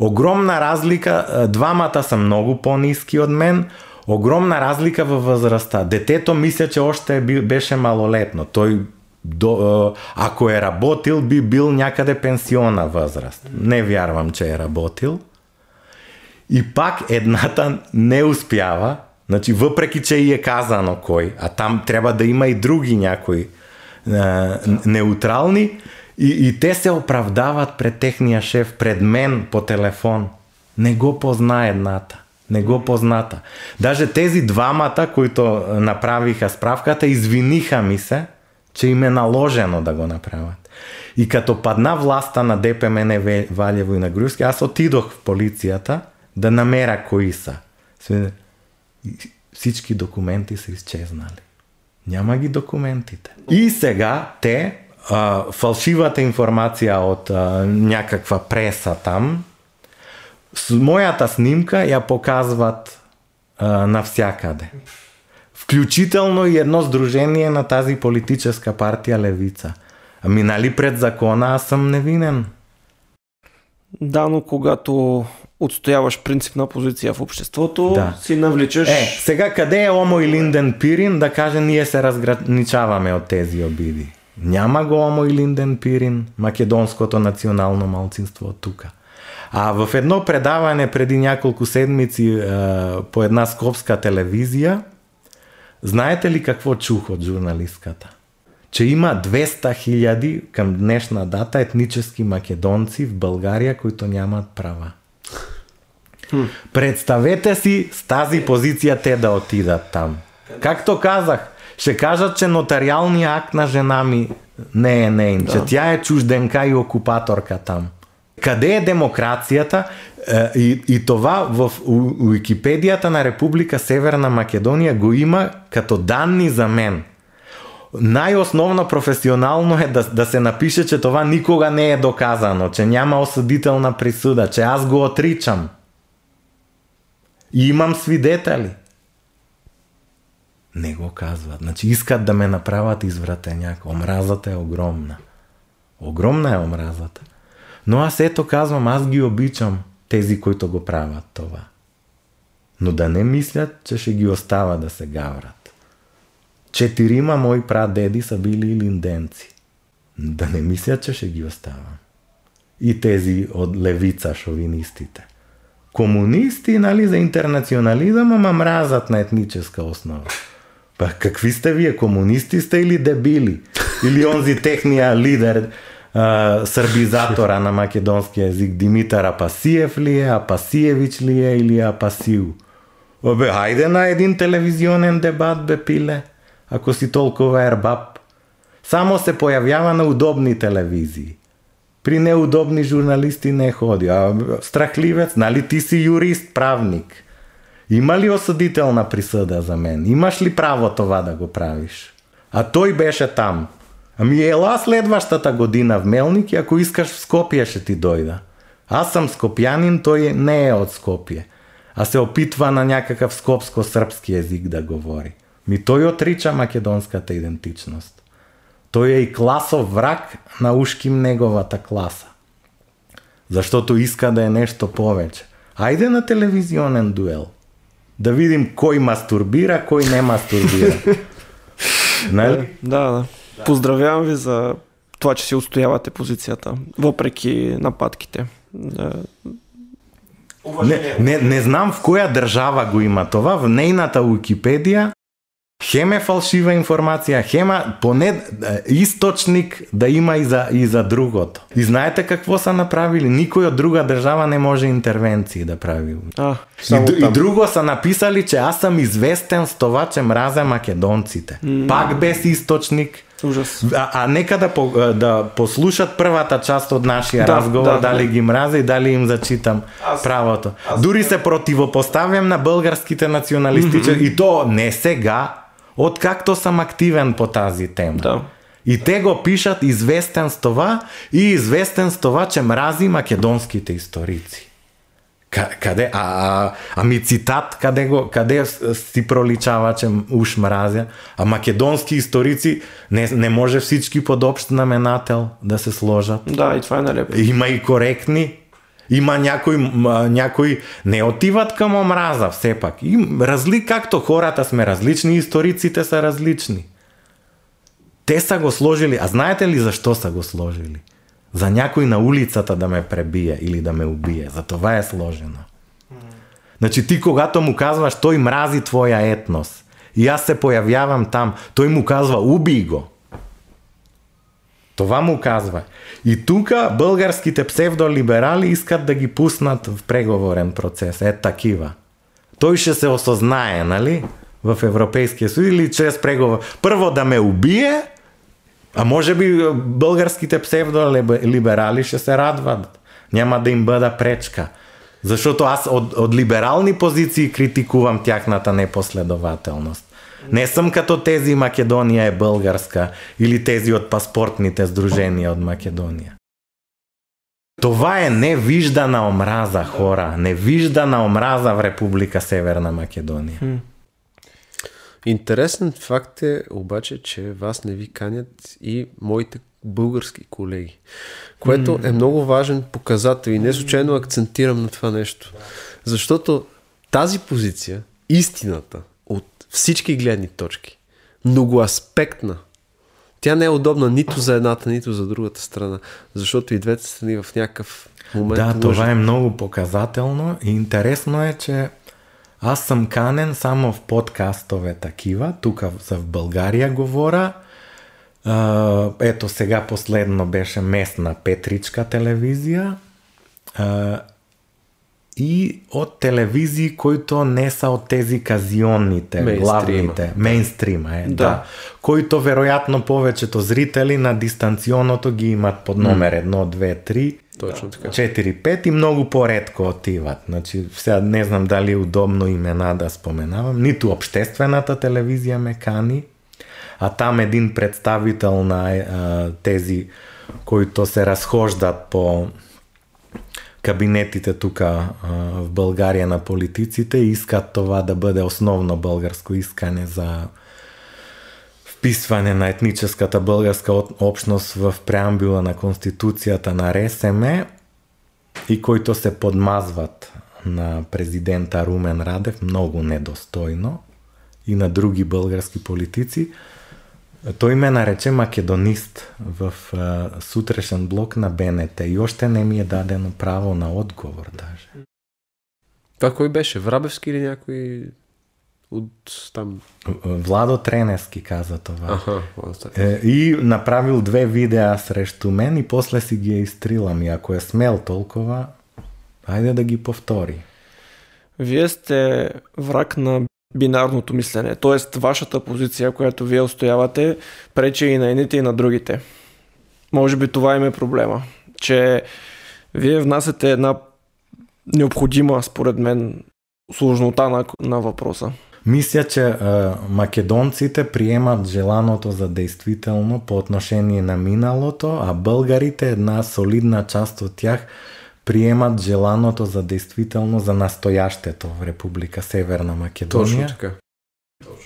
Огромна разлика, двамата се многу пониски од мен. Огромна разлика во возраста. Детето мисля, че още беше малолетно. Тој, до, ако е работил, би бил някаде пенсиона възраст. Не вярвам, че е работил. И пак едната не успява, значи въпреки, че и е казано кой, а там треба да има и други някои е, неутрални, и, и те се оправдават пред техния шеф, пред мен по телефон. Не го позна едната. Не го позната. Даже тези двамата, които направиха справката, извиниха ми се, че им е наложено да го направат. И като падна властта на ДПМН Ве- и на Груевски, аз отидох в полицијата да намера кои са. Всички документи са изчезнали. Няма ги документите. И сега те, а, фалшивата информация от а, някаква преса там, с моята снимка я показват а, навсякъде. Включително и едно сдружение на тази политическа партия Левица. Ами нали пред закона аз съм невинен. Да, но когато отстояваш принципна позиция в обществото, Да. си навличаш... Е, сега къде е Омо и Линден Пирин да каже ние се разграничаваме от тези обиди? Няма го Омо и Линден Пирин, македонското национално малцинство тук. А в едно предаване преди няколко седмици по една скопска телевизия, знаете ли какво чух от журналистката? Че има 200 хиляди към днешна дата етнически македонци в България, които нямат права. Представете си с тази позиция те да отидат там. Както казах, ще кажат, че нотариалният акт на жена ми не е нейн, че тя е чужденка и окупаторка там. Къде е демокрацията? Е, И, и това в Уикипедията на Република Северна Македония го има като данни за мен. Най-основно професионално е да, да се напише, че това никога не е доказано, че няма осъдителна присъда, че аз го отричам. И имам свидетели. Не го казват. Значи искат да ме направат извратеняк. Омразата е огромна. Огромна е омразата. Но аз ето казвам, аз ги обичам тези, които го прават това. Но да не мислят, че ще ги остава да се гаврат. Четирима мои прадеди са били линденци. Да не мислят, че ще ги оставам. И тези од левица шовинистите. Комунисти, нали, за интернационализам, ама мразат на етническа основа. Па какви сте вие, комунисти сте или дебили? Или онзи техния лидер, а, србизатора на македонски език, Димитар Апасиев ли е, Апасиевич ли е или Апасиу? Обе, хайде на един телевизионен дебат, бе, пиле, ако си толкова ербаб. Само се появява на удобни телевизии. При неудобни журналисти не ходи. А страхливец, нали ти си юрист, правник? Има ли осудителна присуда за мен? Имаш ли право това да го правиш? А тој беше там. Ами ела следващата година в Мелник и ако искаш в Скопје ще ти дојда. Аз сам скопјанин, тој не е од Скопје. А се опитва на някакав скопско-српски език да говори. Ми тој отрича македонската идентичност. Тој е и класов враг на ушким неговата класа. Заштото иска да е нешто повеќе. Ајде на телевизионен дуел. Да видим кой мастурбира, кой не мастурбира. нали? Да, да. Поздравявам ви за това, че си отстоявате позицията, въпреки нападките. Да. Не, не, не знам в коя държава го има това. В нейната Уикипедия Хем е фалшива информација, хема поне источник да има и за, и за другото. И знаете какво са направили? Никој од друга држава не може интервенции да прави. А, И, и там. друго са написали, че аз сам известен с това, че мразя македонците. Пак без источник. ужас. А, а нека да, по, да послушат првата част од нашиот Да, разговор, да. дали ги мразя и дали им зачитам Аз- правото. Дури се противопоставям на българските националистични и то не сега, откакто сам активен по тази тема. Да. И те го пишат известен с това и известен с това, че мрази македонските историци. Ка- Каде, а, а, ами цитат, каде, го, каде си проличава, че уж мразя? А македонски историци не, не може всички под общ знаменател да се сложат. Да, и това е нелепо. Има и коректни. Има някои, някои не отиват към омраза все пак. И разли, както хората сме различни, историците са различни. Те са го сложили. А знаете ли зашто са го сложили? За някой на улицата да ме пребие или да ме убие. За това е сложено. Значи ти когато му казваш, той мрази твоја етнос и аз се появявам там, той му казва, убий го. Това му казва. И тука българските псевдолиберали искат да ги пуснат в преговорен процес. Е такива. Тој ще се осознае, нали? В Европейския съюз или чрез преговор. Прво да ме убие, а може би българските псевдолиберали ще се радват. Няма да им бъда пречка. Защото аз од, од либерални позиции критикувам тяхната непоследователност. Не съм като тези Македония е българска или тези от паспортните сдружения от Македония. Това е невиждана омраза, хора. Невиждана омраза в Република Северна Македония. Интересен факт е обаче, че вас не ви канят и моите български колеги, което е много важен показател и не случайно акцентирам на това нещо. Защото тази позиция, истината всички гледни точки, многоаспектна, тя не е удобна нито за едната, нито за другата страна, защото и двете страни в някакъв момент Да, лъжат. това е много показателно и интересно е, че аз съм канен само в подкастове такива, тук за в България говоря. Ето сега последно беше местна Петричка телевизия а, и от телевизии, които не са от тези казионните, Мейнстрима. главните, мейнстрима е, да. Да. Които вероятно повечето зрители на дистанционното ги имат под номер 1, 2, 3. Точно така. 4-5 и много по-редко отиват. Значи, сега не знам дали е удобно имена да споменавам. Нито обществената телевизия ме кани, а там един представител на а, тези, които се разхождат по кабинетите тука а, в България на политиците искат това да бъде основно българско искане за вписване на етническата българска общност в преамбюла на Конституцията на РСМ и които се подмазват на президента Румен Радев много недостойно и на други български политици. Той ме нарече македонист в а, сутрешен блок на БНТ и още не ми е дадено право на отговор даже. Това кой беше? Врабевски или някой от там? Владо Треневски каза това. Аха, Е, и направил две видеа срещу мен и после си ги е изтрил. Ами ако е смел толкова, айде да ги повтори. Вие сте враг на бинарното мислење. Тоест, вашата позиција която вие устојавате прече и на едните и на другите. Може би това им е проблема. Че вие внасете една необходима, според мен, сложнота на, на въпроса. Мисля, че е, македонците приемат желаното за действително по отношение на миналото, а българите, една солидна част од тях, приемат желаното за действително за настоящето в Република Северна Македония. Точно така.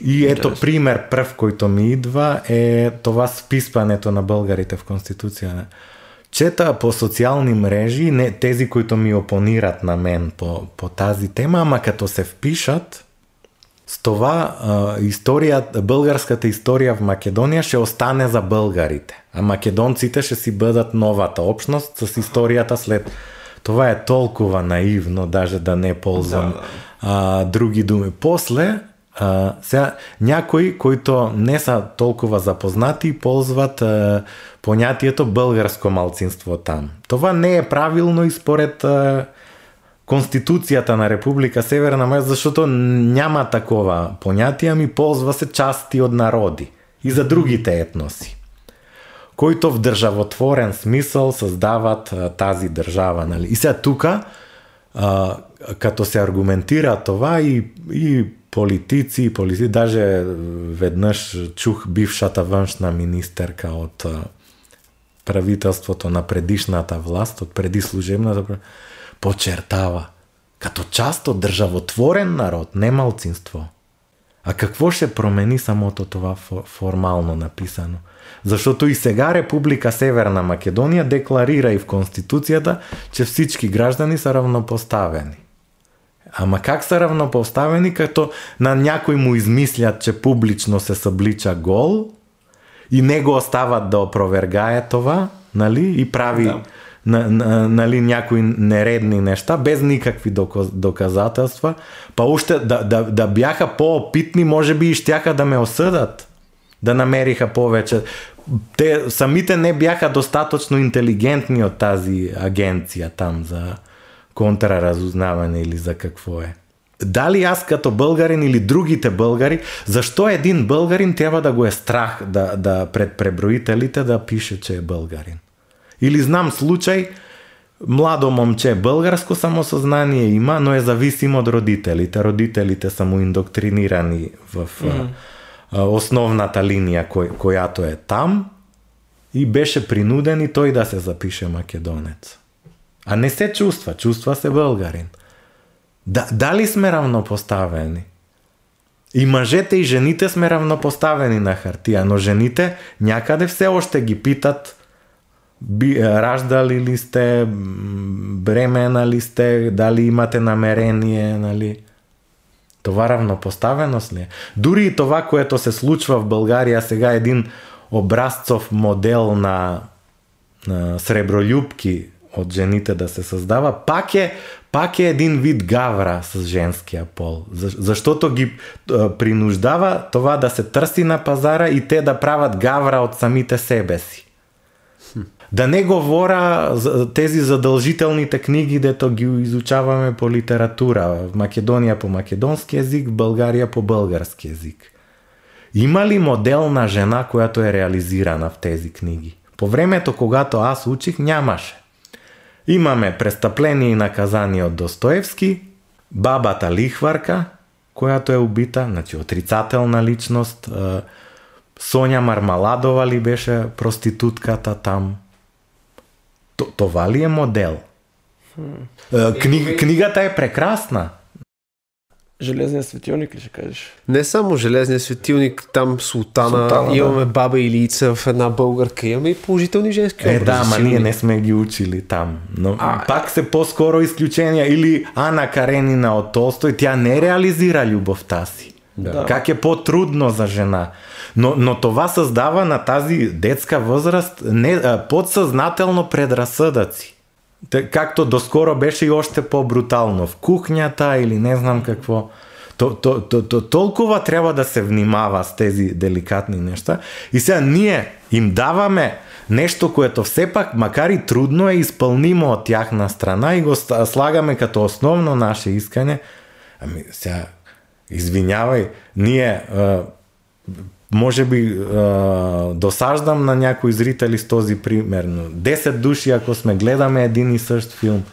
И ето Интересно. пример пръв, който ми идва е това с вписването на българите в Конституция. Чета по социални мрежи, не тези, които ми опонират на мен по, по тази тема, ама като се впишат, с това а, история, българската история в Македония ще остане за българите. А македонците ще си бъдат новата общност с историята след. Това е толкова наивно, даже да не ползвам Да, да. а, други думи. После, А, сега, някои, които не са толкова запознати, ползват а, понятието българско малцинство там. Това не е правилно и според а, Конституцията на Република Северна Македония, защото няма такова понятие, ами ползва се части от народи и за другите етноси, които в државотворен смисъл създават тази държава. Нали? И сега тука, като се аргументира това и, и политици, политици, даже веднъж чух бившата външна министерка от правителството на предишната власт, от преди служебната, подчертава, като част от държавотворен народ, не малцинство. А какво ще промени самото това формално написано? Защото и сега Република Северна Македония декларира и в Конституцията, че всички граждани са равнопоставени. Ама как са равнопоставени, като на някой му измислят, че публично се съблича гол и не го остават да опровергае това, нали? И прави да. на, на, нали, някои нередни неща, без никакви доказателства. Па още да, да, да бяха по-опитни, може би и щяха да ме осъдат. Да намериха повеќе. Те самите не бяха достаточно интелигентни од тази агенција там за контраразузнавање или за какво е. Дали аз като българин или другите българи, зашто един българин треба да го е страх да, да пред преброителите да пише, че е българин? Или знам случај, младо момче българско самосознание има, но е зависимо од родителите. Родителите са му индоктринирани в mm основната линија кој, којато е там и беше принуден и тој да се запише македонец. А не се чувства, чувства се българин. Да, дали сме равнопоставени? И мажете и жените сме равнопоставени на хартија, но жените някаде все още ги питат би, раждали ли сте, бремена ли сте, дали имате намерение, нали? Това равнопоставеност ли е? Дури и това, което се случва в България сега, един образцов модел на, на сребролюбки од жените да се создава, пак е, пак е един вид гавра с женския пол. За, заштото ги принуждава това да се трси на пазара и те да прават гавра од самите себе си. Да не говора за тези задолжителните книги, дето ги изучаваме по литература. Македонија по македонски език, Българија по български език. Има ли модел на жена, којато е реализирана в тези книги? По времето, когато аз учих, нямаше. Имаме престъпление и наказание од Достоевски, бабата лихварка, којато е убита, значи отрицателна личност, Сонја Мармаладова ли беше проститутката там. Това ли е модел? Кни, книгата е прекрасна. Железния светилник ли ще кажеш? Не само железния светилник, там султана, султана имаме да. баба Илица в една българка, имаме и положителни женски образи. Е, да, ма ние не сме ги учили там. Но а, пак се по-скоро изключения. Или Ана Каренина от Толстой, тя не реализира любовта си. Да. да. Как е потрудно за жена. Но, но това създава на тази детска възраст не, подсъзнателно предразсъдъци. Както доскоро беше и още по-брутално. В кухнята или не знам какво. То, то, то, то, толкова трябва да се внимава с тези деликатни неща. И сега ние им даваме нещо, което все пак, макар и трудно, е изпълнимо от тяхна страна и го слагаме като основно наше искане. Ами сега, извинявай, ние може би досаждам на някои зрители с този пример, но 10 души, ако сме гледаме един и същ филм,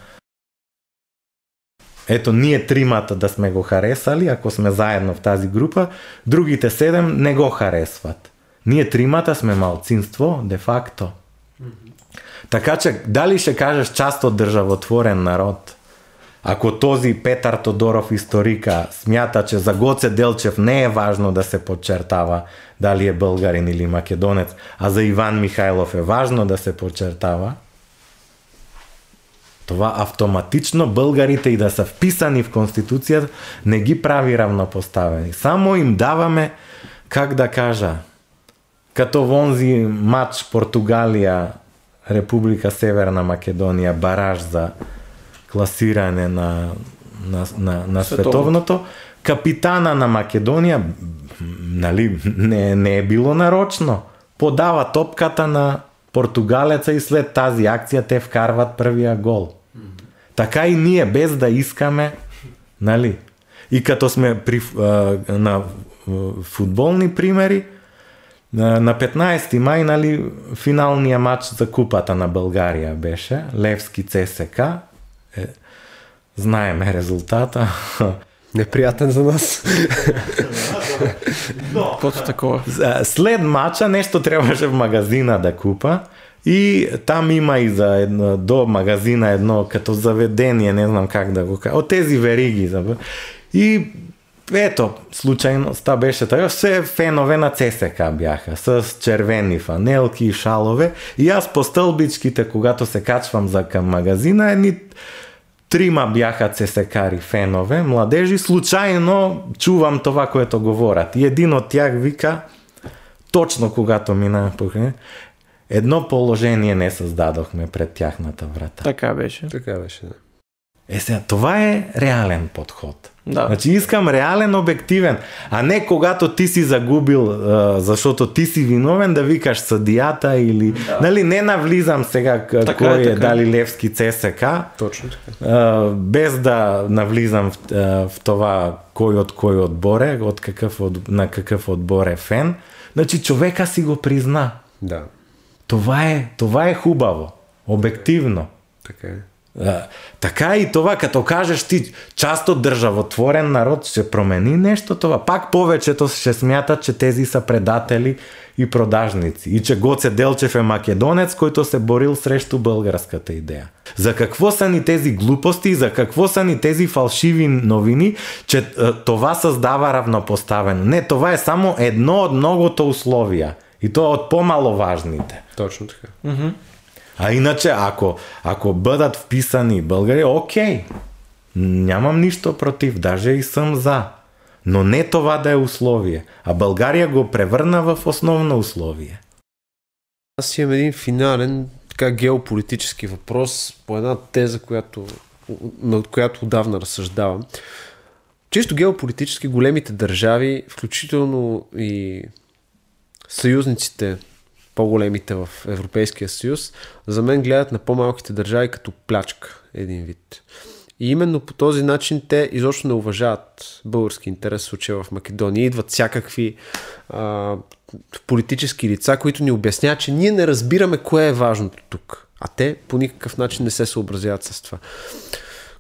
ето ние тримата да сме го харесали, ако сме заедно в тази група, другите седем не го харесват. Ние тримата сме малцинство, де-факто. Така че, дали ще кажеш част от държавотворен народ – ако този Петар Тодоров историка смята, че за Гоце Делчев не е важно да се подчертава дали е българин или македонец, а за Иван Михайлов е важно да се подчертава, това автоматично българите и да са вписани в Конституцията не ги прави равнопоставени. Само им даваме, как да кажа, като вонзи матч Португалия, Република Северна Македония, бараж за класиране на, на, на, на световното, Капитана на Македонија, нали, не, не е било нарочно. Подава топката на португалеца и след тази акција те вкарват првија гол. Така и ние, без да искаме, нали? И като сме при, на футболни примери, на, на 15 мај, нали, финалниот матч за купата на Българија беше Левски ЦСК. Е, знаеме резултата. Непријатен за нас. Каквото такова. След мача нешто требаше в магазина да купа и там има и за едно, до магазина едно като заведение, не знам как да го кажа, од тези вериги. И ето, случајноста беше така, се фенове на ЦСК бяха, с червени фанелки и шалове. И аз по стълбичките, когато се качвам за към магазина, едни трима бяха цесекари фенове, младежи, случайно чувам това, което говорят. И един от тях вика, точно когато покрай, едно положение не създадохме пред тяхната врата. Така беше. така беше, да. Е сега, това е реален подход. Да. Значи искам реален, обективен, а не когато ти си загубил, а, защото ти си виновен да викаш съдията или... Да. Нали, не навлизам сега Така кой е, така е. дали Левски ЦСК, Точно така. без да навлизам в, в това кой от кой отбор е, от какъв, от, на какъв отбор е фен. Значи човека си го призна. Да, Това е, това е хубаво. Обективно. така е. Така и това, като кажеш ти част от държавотворен народ ще промени нещо това. Пак повечето ще смятат, че тези са предатели и продажници. И че Гоце Делчев е македонец, който се борил срещу българската идея. За какво са ни тези глупости, за какво са ни тези фалшиви новини, че това създава равнопоставено. Не, това е само едно от многото условия. И то е от по-маловажните. Точно така. А иначе, ако, ако бъдат вписани българи, окей. Нямам ништо против, даже и съм за. Но не това да е условие. А България го превърна в основно условие. Аз имам един финален така геополитически въпрос по една теза, която, над която отдавна разсъждавам. Чисто геополитически големите държави, включително и съюзниците, по-големите в Европейския съюз, за мен гледат на по-малките държави като плячка, един вид. И именно по този начин те изобщо не уважават български интерес в случая в Македония. Идват всякакви а, политически лица, които ни обясняват, че ние не разбираме кое е важното тук. А те по никакъв начин не се съобразяват с това,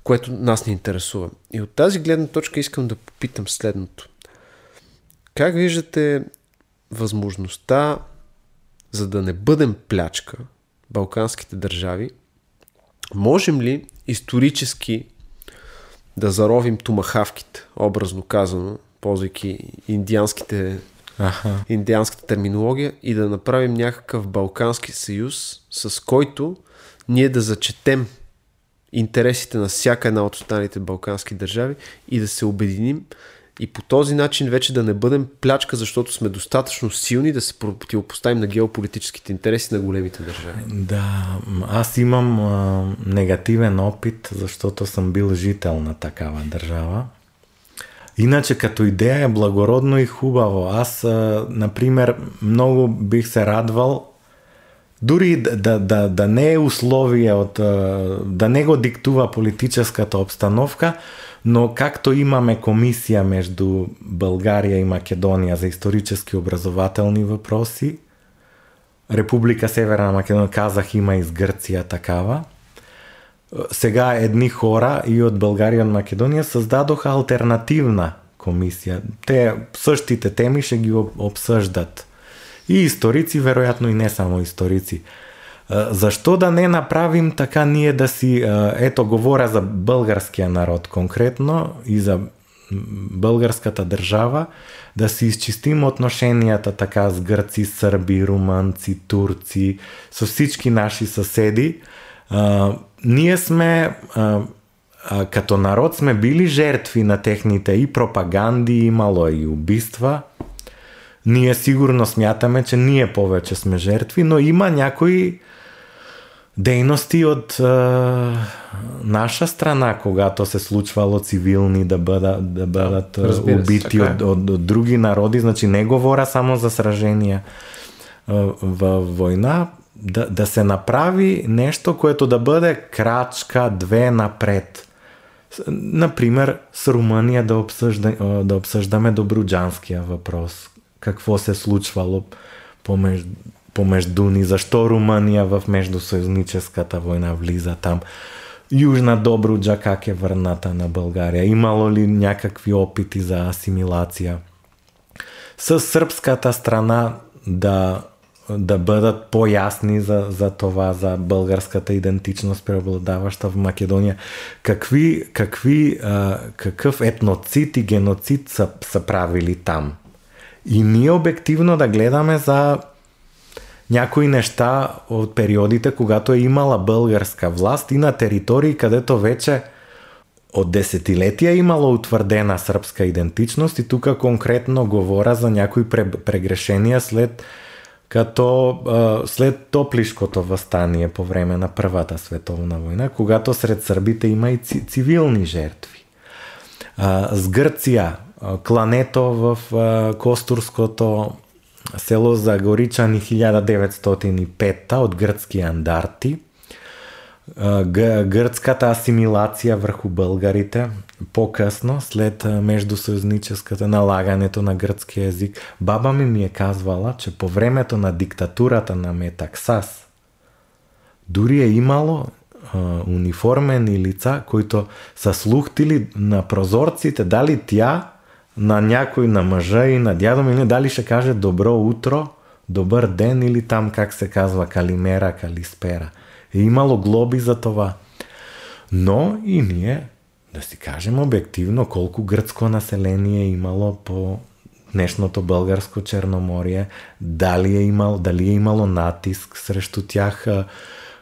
което нас не интересува. И от тази гледна точка искам да попитам следното. Как виждате възможността, за да не бъдем плячка, балканските държави, можем ли исторически да заровим тумахавките, образно казано, ползвайки индианските, Аха. индианската терминология и да направим някакъв балкански съюз, с който ние да зачетем интересите на всяка една от останалите балкански държави и да се обединим и по този начин вече да не бъдем плячка, защото сме достатъчно силни да се противопоставим на геополитическите интереси на големите държави. Да, аз имам а, негативен опит, защото съм бил жител на такава държава. Иначе като идея е благородно и хубаво. Аз, а, например, много бих се радвал дури да, да, да, да, не е условие од да не го диктува политическата обстановка, но както имаме комисија меѓу Българија и Македонија за исторически образователни въпроси, Република Северна Македонија, казах, има и Грција такава. Сега едни хора и од Българија и Македонија создадоха алтернативна комисија. Те същите теми ще ги обсъждат. И историци, веројатно и не само историци. Зашто да не направим така ние да си, ето говора за българския народ конкретно и за българската држава, да си изчистим отношенијата така с грци, срби, руманци, турци, со всички наши соседи. А, ние сме а, а, като народ сме били жертви на техните и пропаганди, имало и убиства. Ние сигурно смятаме, че ние повече сме жертви, но има някои дейности од е, наша страна, когато се случвало цивилни да бъдат, да бъдат е, Разбира се, убити така од, од, од други народи, значи не говоря само за сраженија е, во војна, да, да се направи нешто което да бъде крачка две напред. Например, с Румъния да, обсъжда, да обсъждаме Добруджанския въпрос. Какво се случвало помеж, помежду ни, зашто Руманија в междусъюзническата војна влиза там. Јужна Добруджа как е врната на Българија? Имало ли някакви опити за асимилација С српската страна да, да бидат појасни за, за това, за българската идентичност, преобладаваща в Македонија? Какви, какви, а, какъв етноцид и геноцид са, са правили там? И ние обективно да гледаме за някои нешта од периодите, когато е имала българска власт и на територии, където вече од десетилетия имало утврдена српска идентичност и тука конкретно говора за някои прегрешенија след като след Топлишкото востание по време на првата световна војна, когато сред Србите има и цивилни жертви. С Грција клането в Костурското село за Горичани 1905 од грцки андарти, грцката асимилација врху българите покасно, след междусъюзническата налагането на грцки език. Баба ми ми е казвала, че по времето на диктатурата на Метаксас дури е имало униформени лица, които са слухтили на прозорците, дали тя на някой, на мъжа и на дядо ми, дали ще каже добро утро, добър ден или там как се казва калимера, калиспера. Е имало глоби за това. Но и ние, да си кажем обективно, колку грцко население е имало по днешното българско Черноморие, дали е, имало, дали е имало натиск срещу тях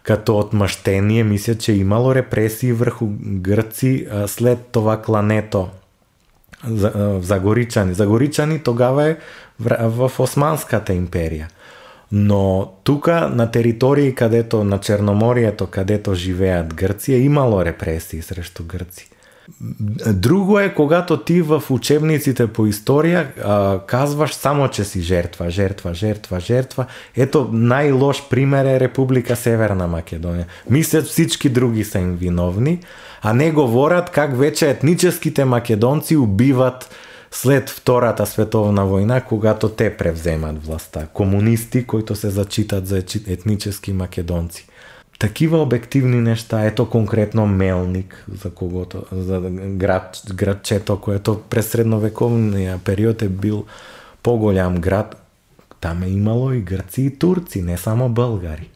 като отмъщение. Мисля, че е имало репресии върху гръци след това клането Загоричани. Загоричани тогава е в, Османската империја. Но тука на територии, кадето на Черноморието, кадето живеат Грција е имало репресии срещу Грци. Друго е, когато ти в учебниците по историја а, казваш само, че си жертва, жертва, жертва, жертва. Ето најлош пример е Република Северна Македонија. Мислят всички други се им виновни, а не говорат как вече етническите македонци убиват след Втората световна војна когато те превземат власта. Комунисти, които се зачитат за етнически македонци. Такива обективни нешта, ето конкретно Мелник, за когото, за град, градчето, което през средновековния период е бил поголям град. Там е имало и Грци и турци, не само българи.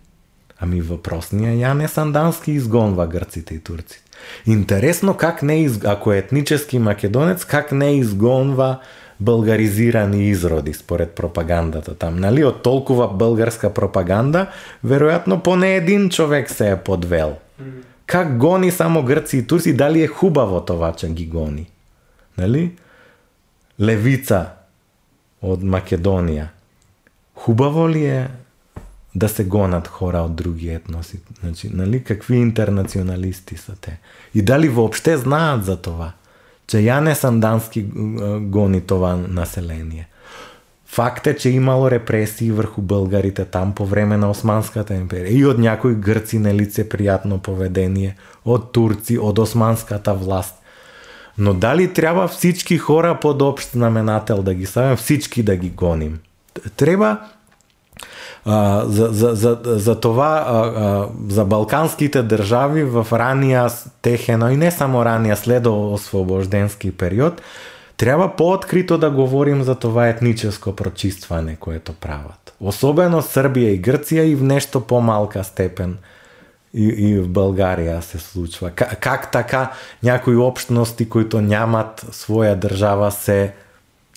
Ами въпросния не Сандански изгонва грците и турците. Интересно как не, из... ако е етнически македонец, как не изгонва българизирани изроди според пропагандата там. Нали? От толкова българска пропаганда, вероятно поне един човек се е подвел. Как гони само гърци и турци, дали е хубаво това, че ги гони? Нали? Левица от Македония. Хубаво ли е да се гонат хора от други етноси. Значи, нали, какви интернационалисти са те. И дали въобще знаят за това, че Яне Сандански гони това население. Факт е, че имало репресии врху българите там по време на Османската империја И од някои гърци пријатно поведение, од турци, од османската власт. Но дали треба всички хора под общ знаменател да ги ставим, всички да ги гоним? Треба? А, за, за, за, за това, а, а, за балканските држави во ранија техено и не само ранија следо освобожденски период, треба пооткрито да говорим за това етническо прочистване, което прават Особено Србија и Грција и в нешто помалка степен и, и в Българија се случва. Как, как така някои общности, които нямат своја држава се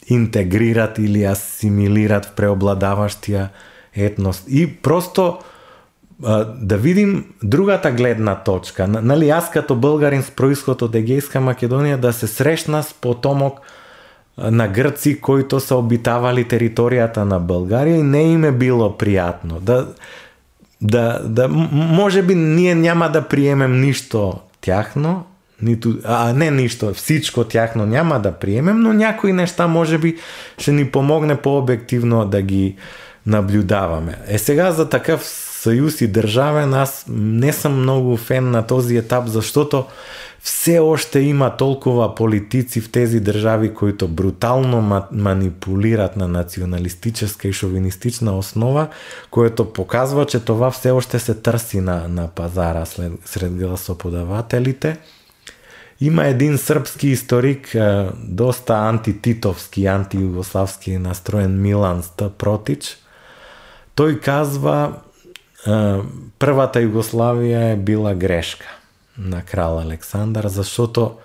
интегрират или асимилират в преобладаващия етност. И просто да видим другата гледна точка. Нали, аз като българин с происход од Егейска Македонија да се срещна с потомок на гръци, които са обитавали територијата на Българија и не им е било пријатно. Да, да, да може би ние няма да приемем ништо тяхно, ниту, а не ништо, всичко тяхно няма да приемем, но някои нешта може би ще ни помогне по-обективно да ги наблюдаваме. Е сега за такав сојуз и държавен аз не сум многу фен на този етап, заштото все още има толкова политици в тези држави които брутално манипулират на националистическа и шовинистична основа, което показва, че това все още се търси на, на пазара след, сред гласоподавателите. Има един српски историк, доста антититовски, антиюгославски настроен Милан Стапротич. Тој казва, првата Југославија е била грешка на крал Александар, защото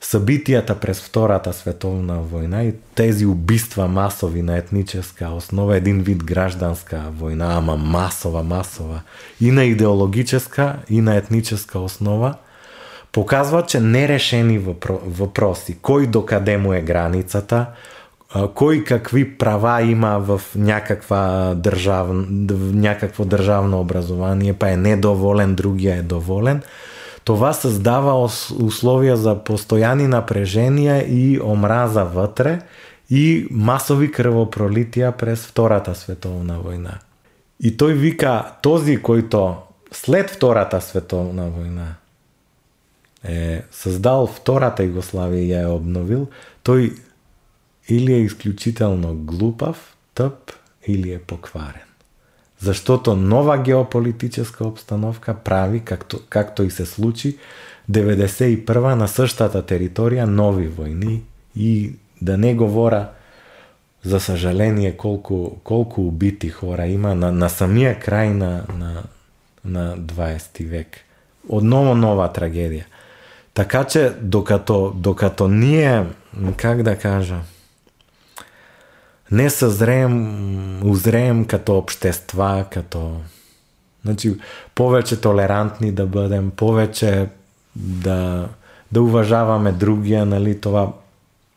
събитията през Втората световна војна и тези убиства масови на етническа основа, един вид гражданска војна, ама масова, масова, и на идеологическа, и на етническа основа, показва, че нерешени въпроси, кој до каде му е границата, Кој какви права има в някаква държав, някакво државно образование, па е недоволен, другија е доволен – това создава условија за постојани напреженија и омраза вътре и масови крвопролитија през Втората световна војна. И тој вика, този, којто след Втората световна војна е создал Втората Југославија и ја е обновил, тој или е исклучително глупав, тъп или е покварен. Заштото нова геополитическа обстановка прави, както, както и се случи, 91 на същата територија нови војни и да не говора за сажаление колку колку убити хора има на, на самия крај на, на, на 20 век. Одново нова трагедија. Така че докато, докато ние, как да кажам не созреем, узреем като обштества, като... Значи, повече толерантни да бъдем, повече да, да уважаваме другия, нали, това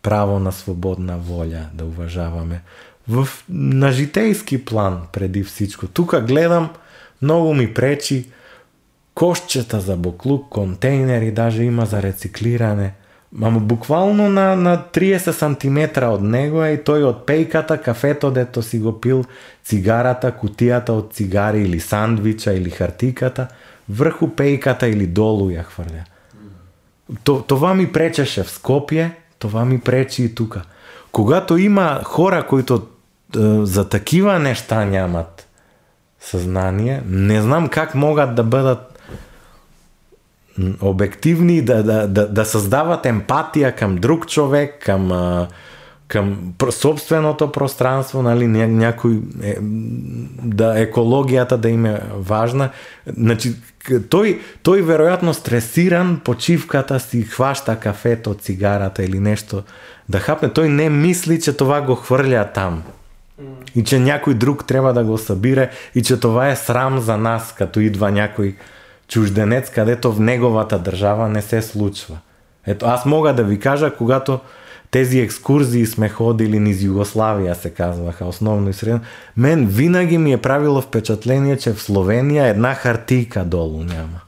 право на свободна воля да уважаваме. В, на житейски план преди всичко. тука гледам, много ми пречи кошчета за буклук, контейнери, даже има за рециклиране – Мамо буквално на, на 30 см од него е и тој од пејката, кафето, дето си го пил, цигарата, кутијата од цигари или сандвича или хартиката, врху пејката или долу ја хврля. То, Това ми пречеше в Скопје, това ми пречи и тука. Когато има хора, които е, за такива нешта нямат съзнание, не знам как могат да бъдат обективни, да, да, да, да създават емпатия към друг човек, към, към собственото пространство, нали, ня, някой, е, да екологията да им е важна. Значи, той, той вероятно стресиран, почивката си хваща кафето, цигарата или нещо да хапне. Той не мисли, че това го хвърля там. И че някой друг трябва да го събира и че това е срам за нас, като идва някой чужденец, кадето в неговата држава не се случва. Ето, аз мога да ви кажа, когато тези екскурзии сме ходили низ Југославија, се казваха, основно и средно, мен винаги ми е правило впечатление, че в Словенија една хартийка долу няма.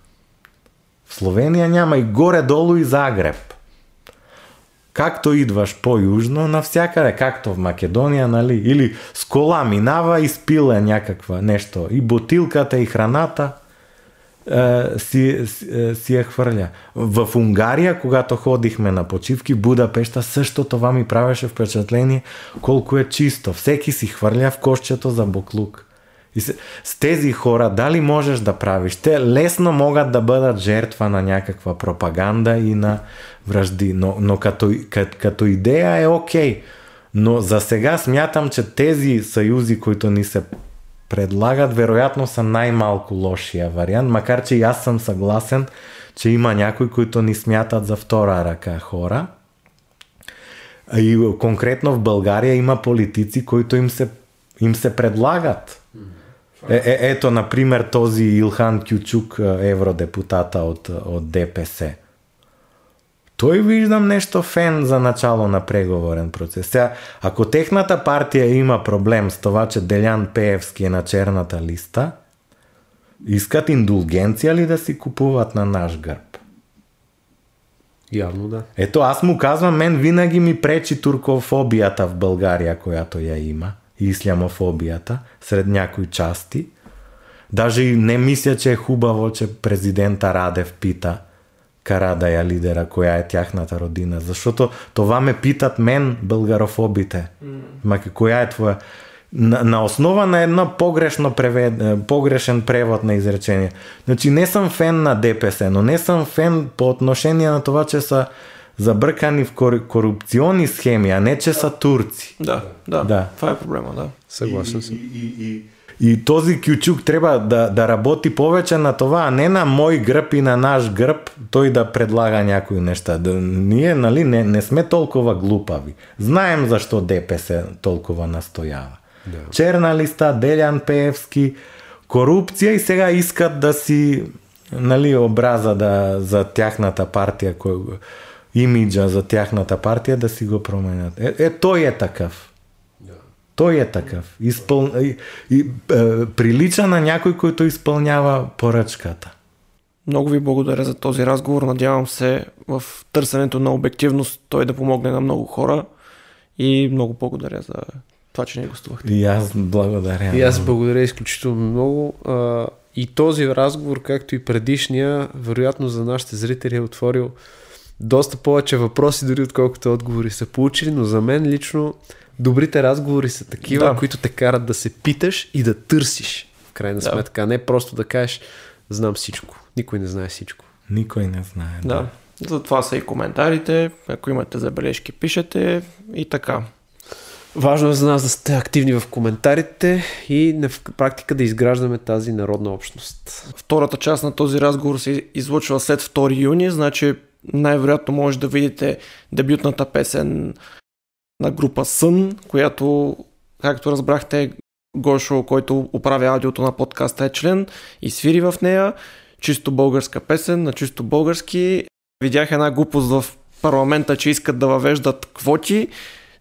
В Словенија няма и горе-долу и Загреб. Както идваш по-южно, навсякаде, както в Македонија нали? Или с кола минава и спила някаква нешто И бутилката, и храната – си, си, си я хвърля. В Унгарија, когато ходихме на почивки, Будапешта, също това ми правеше впечатление колку е чисто. Всеки си хврля в кошчето за буклук. И с, с тези хора, дали можеш да правиш? Те лесно могат да бъдат жертва на някаква пропаганда и на вражди. но, но като, като, като идея е окей. Okay. Но за сега смятам, че тези съюзи, които ни се предлагат, вероятно са най-малко лошия вариант, макар че и аз съм съгласен, че има някои, които ни смятат за втора ръка хора. И конкретно в България има политици, които им се, им се предлагат. Е, е, ето, например, този Илхан Кючук, евродепутата от, от ДПС. Той виждам нещо фен за начало на преговорен процес. Сега, ако техната партия има проблем с това, че Делян Пеевски е на черната листа, Искат индулгенција ли да си купуваат на наш грб? Явно да. Ето, аз му казвам, мен винаги ми пречи туркофобијата в Българија, којато ја има, и ислямофобијата, сред някои части. Даже и не мисля, че е хубаво, че президента Радев пита Карадаја лидера, која е тяхната родина. Зашто това ме питат мен, българофобите. Mm. Маке, која е твоја... На, на основа на едно погрешно превед, погрешен превод на изречение. Значи не сам фен на ДПС, но не сам фен по отношение на това, че са забркани в корупционни схеми, а не че са турци. Да, да, да. Това е проблема, да. Съгласен съм. И, и, и, и този кючук треба да, да работи повече на това, а не на мой гръб и на наш гръб, той да предлага някои неща. Да, ние нали, не, не сме толкова глупави. Знаем защо ДПС толкова настоява. Да. Черна листа, Делян Пеевски, корупция и сега искат да си нали, образа да, за тяхната партия, кой, имиджа за тяхната партия да си го променят. Е, е той е такъв. Той е такъв. Изпъл... И, и, е, прилича на някой, който изпълнява поръчката. Много ви благодаря за този разговор. Надявам се в търсенето на обективност той да помогне на много хора. И много благодаря за това, че ни гостувахте. И аз благодаря. И аз благодаря изключително много. И този разговор, както и предишния, вероятно за нашите зрители е отворил доста повече въпроси, дори отколкото отговори са получили, но за мен лично добрите разговори са такива, да. които те карат да се питаш и да търсиш. В крайна да. сметка, не просто да кажеш знам всичко. Никой не знае всичко. Никой не знае. Да. да. Затова са и коментарите. Ако имате забележки, пишете и така. Важно е за нас да сте активни в коментарите и на практика да изграждаме тази народна общност. Втората част на този разговор се излучва след 2 юни, значи най-вероятно може да видите дебютната песен на група Сън, която, както разбрахте, Гошо, който управя аудиото на подкаста е член и свири в нея. Чисто българска песен, на чисто български. Видях една глупост в парламента, че искат да въвеждат квоти.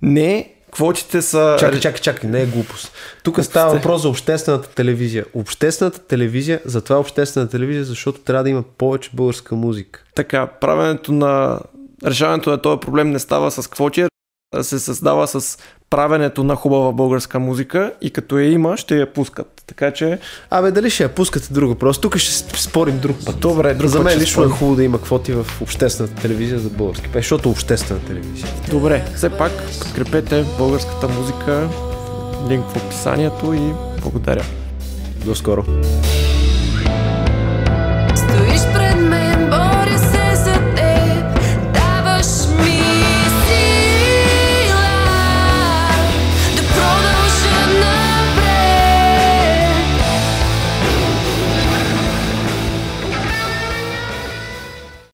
Не, квотите са... Чакай, чакай, чакай, не е глупост. Тук става въпрос за обществената телевизия. Обществената телевизия, затова е обществена телевизия, защото трябва да има повече българска музика. Така, правенето на... Решаването на този проблем не става с квоти, се създава с правенето на хубава българска музика и като я има, ще я пускат. Така че... Абе, дали ще я пускате друго? Просто тук ще спорим друг път. Добре, друг За мен лично е хубаво да има квоти в обществената телевизия за български песен, защото обществена телевизия. Добре, все пак подкрепете българската музика. Линк в описанието и благодаря. До скоро.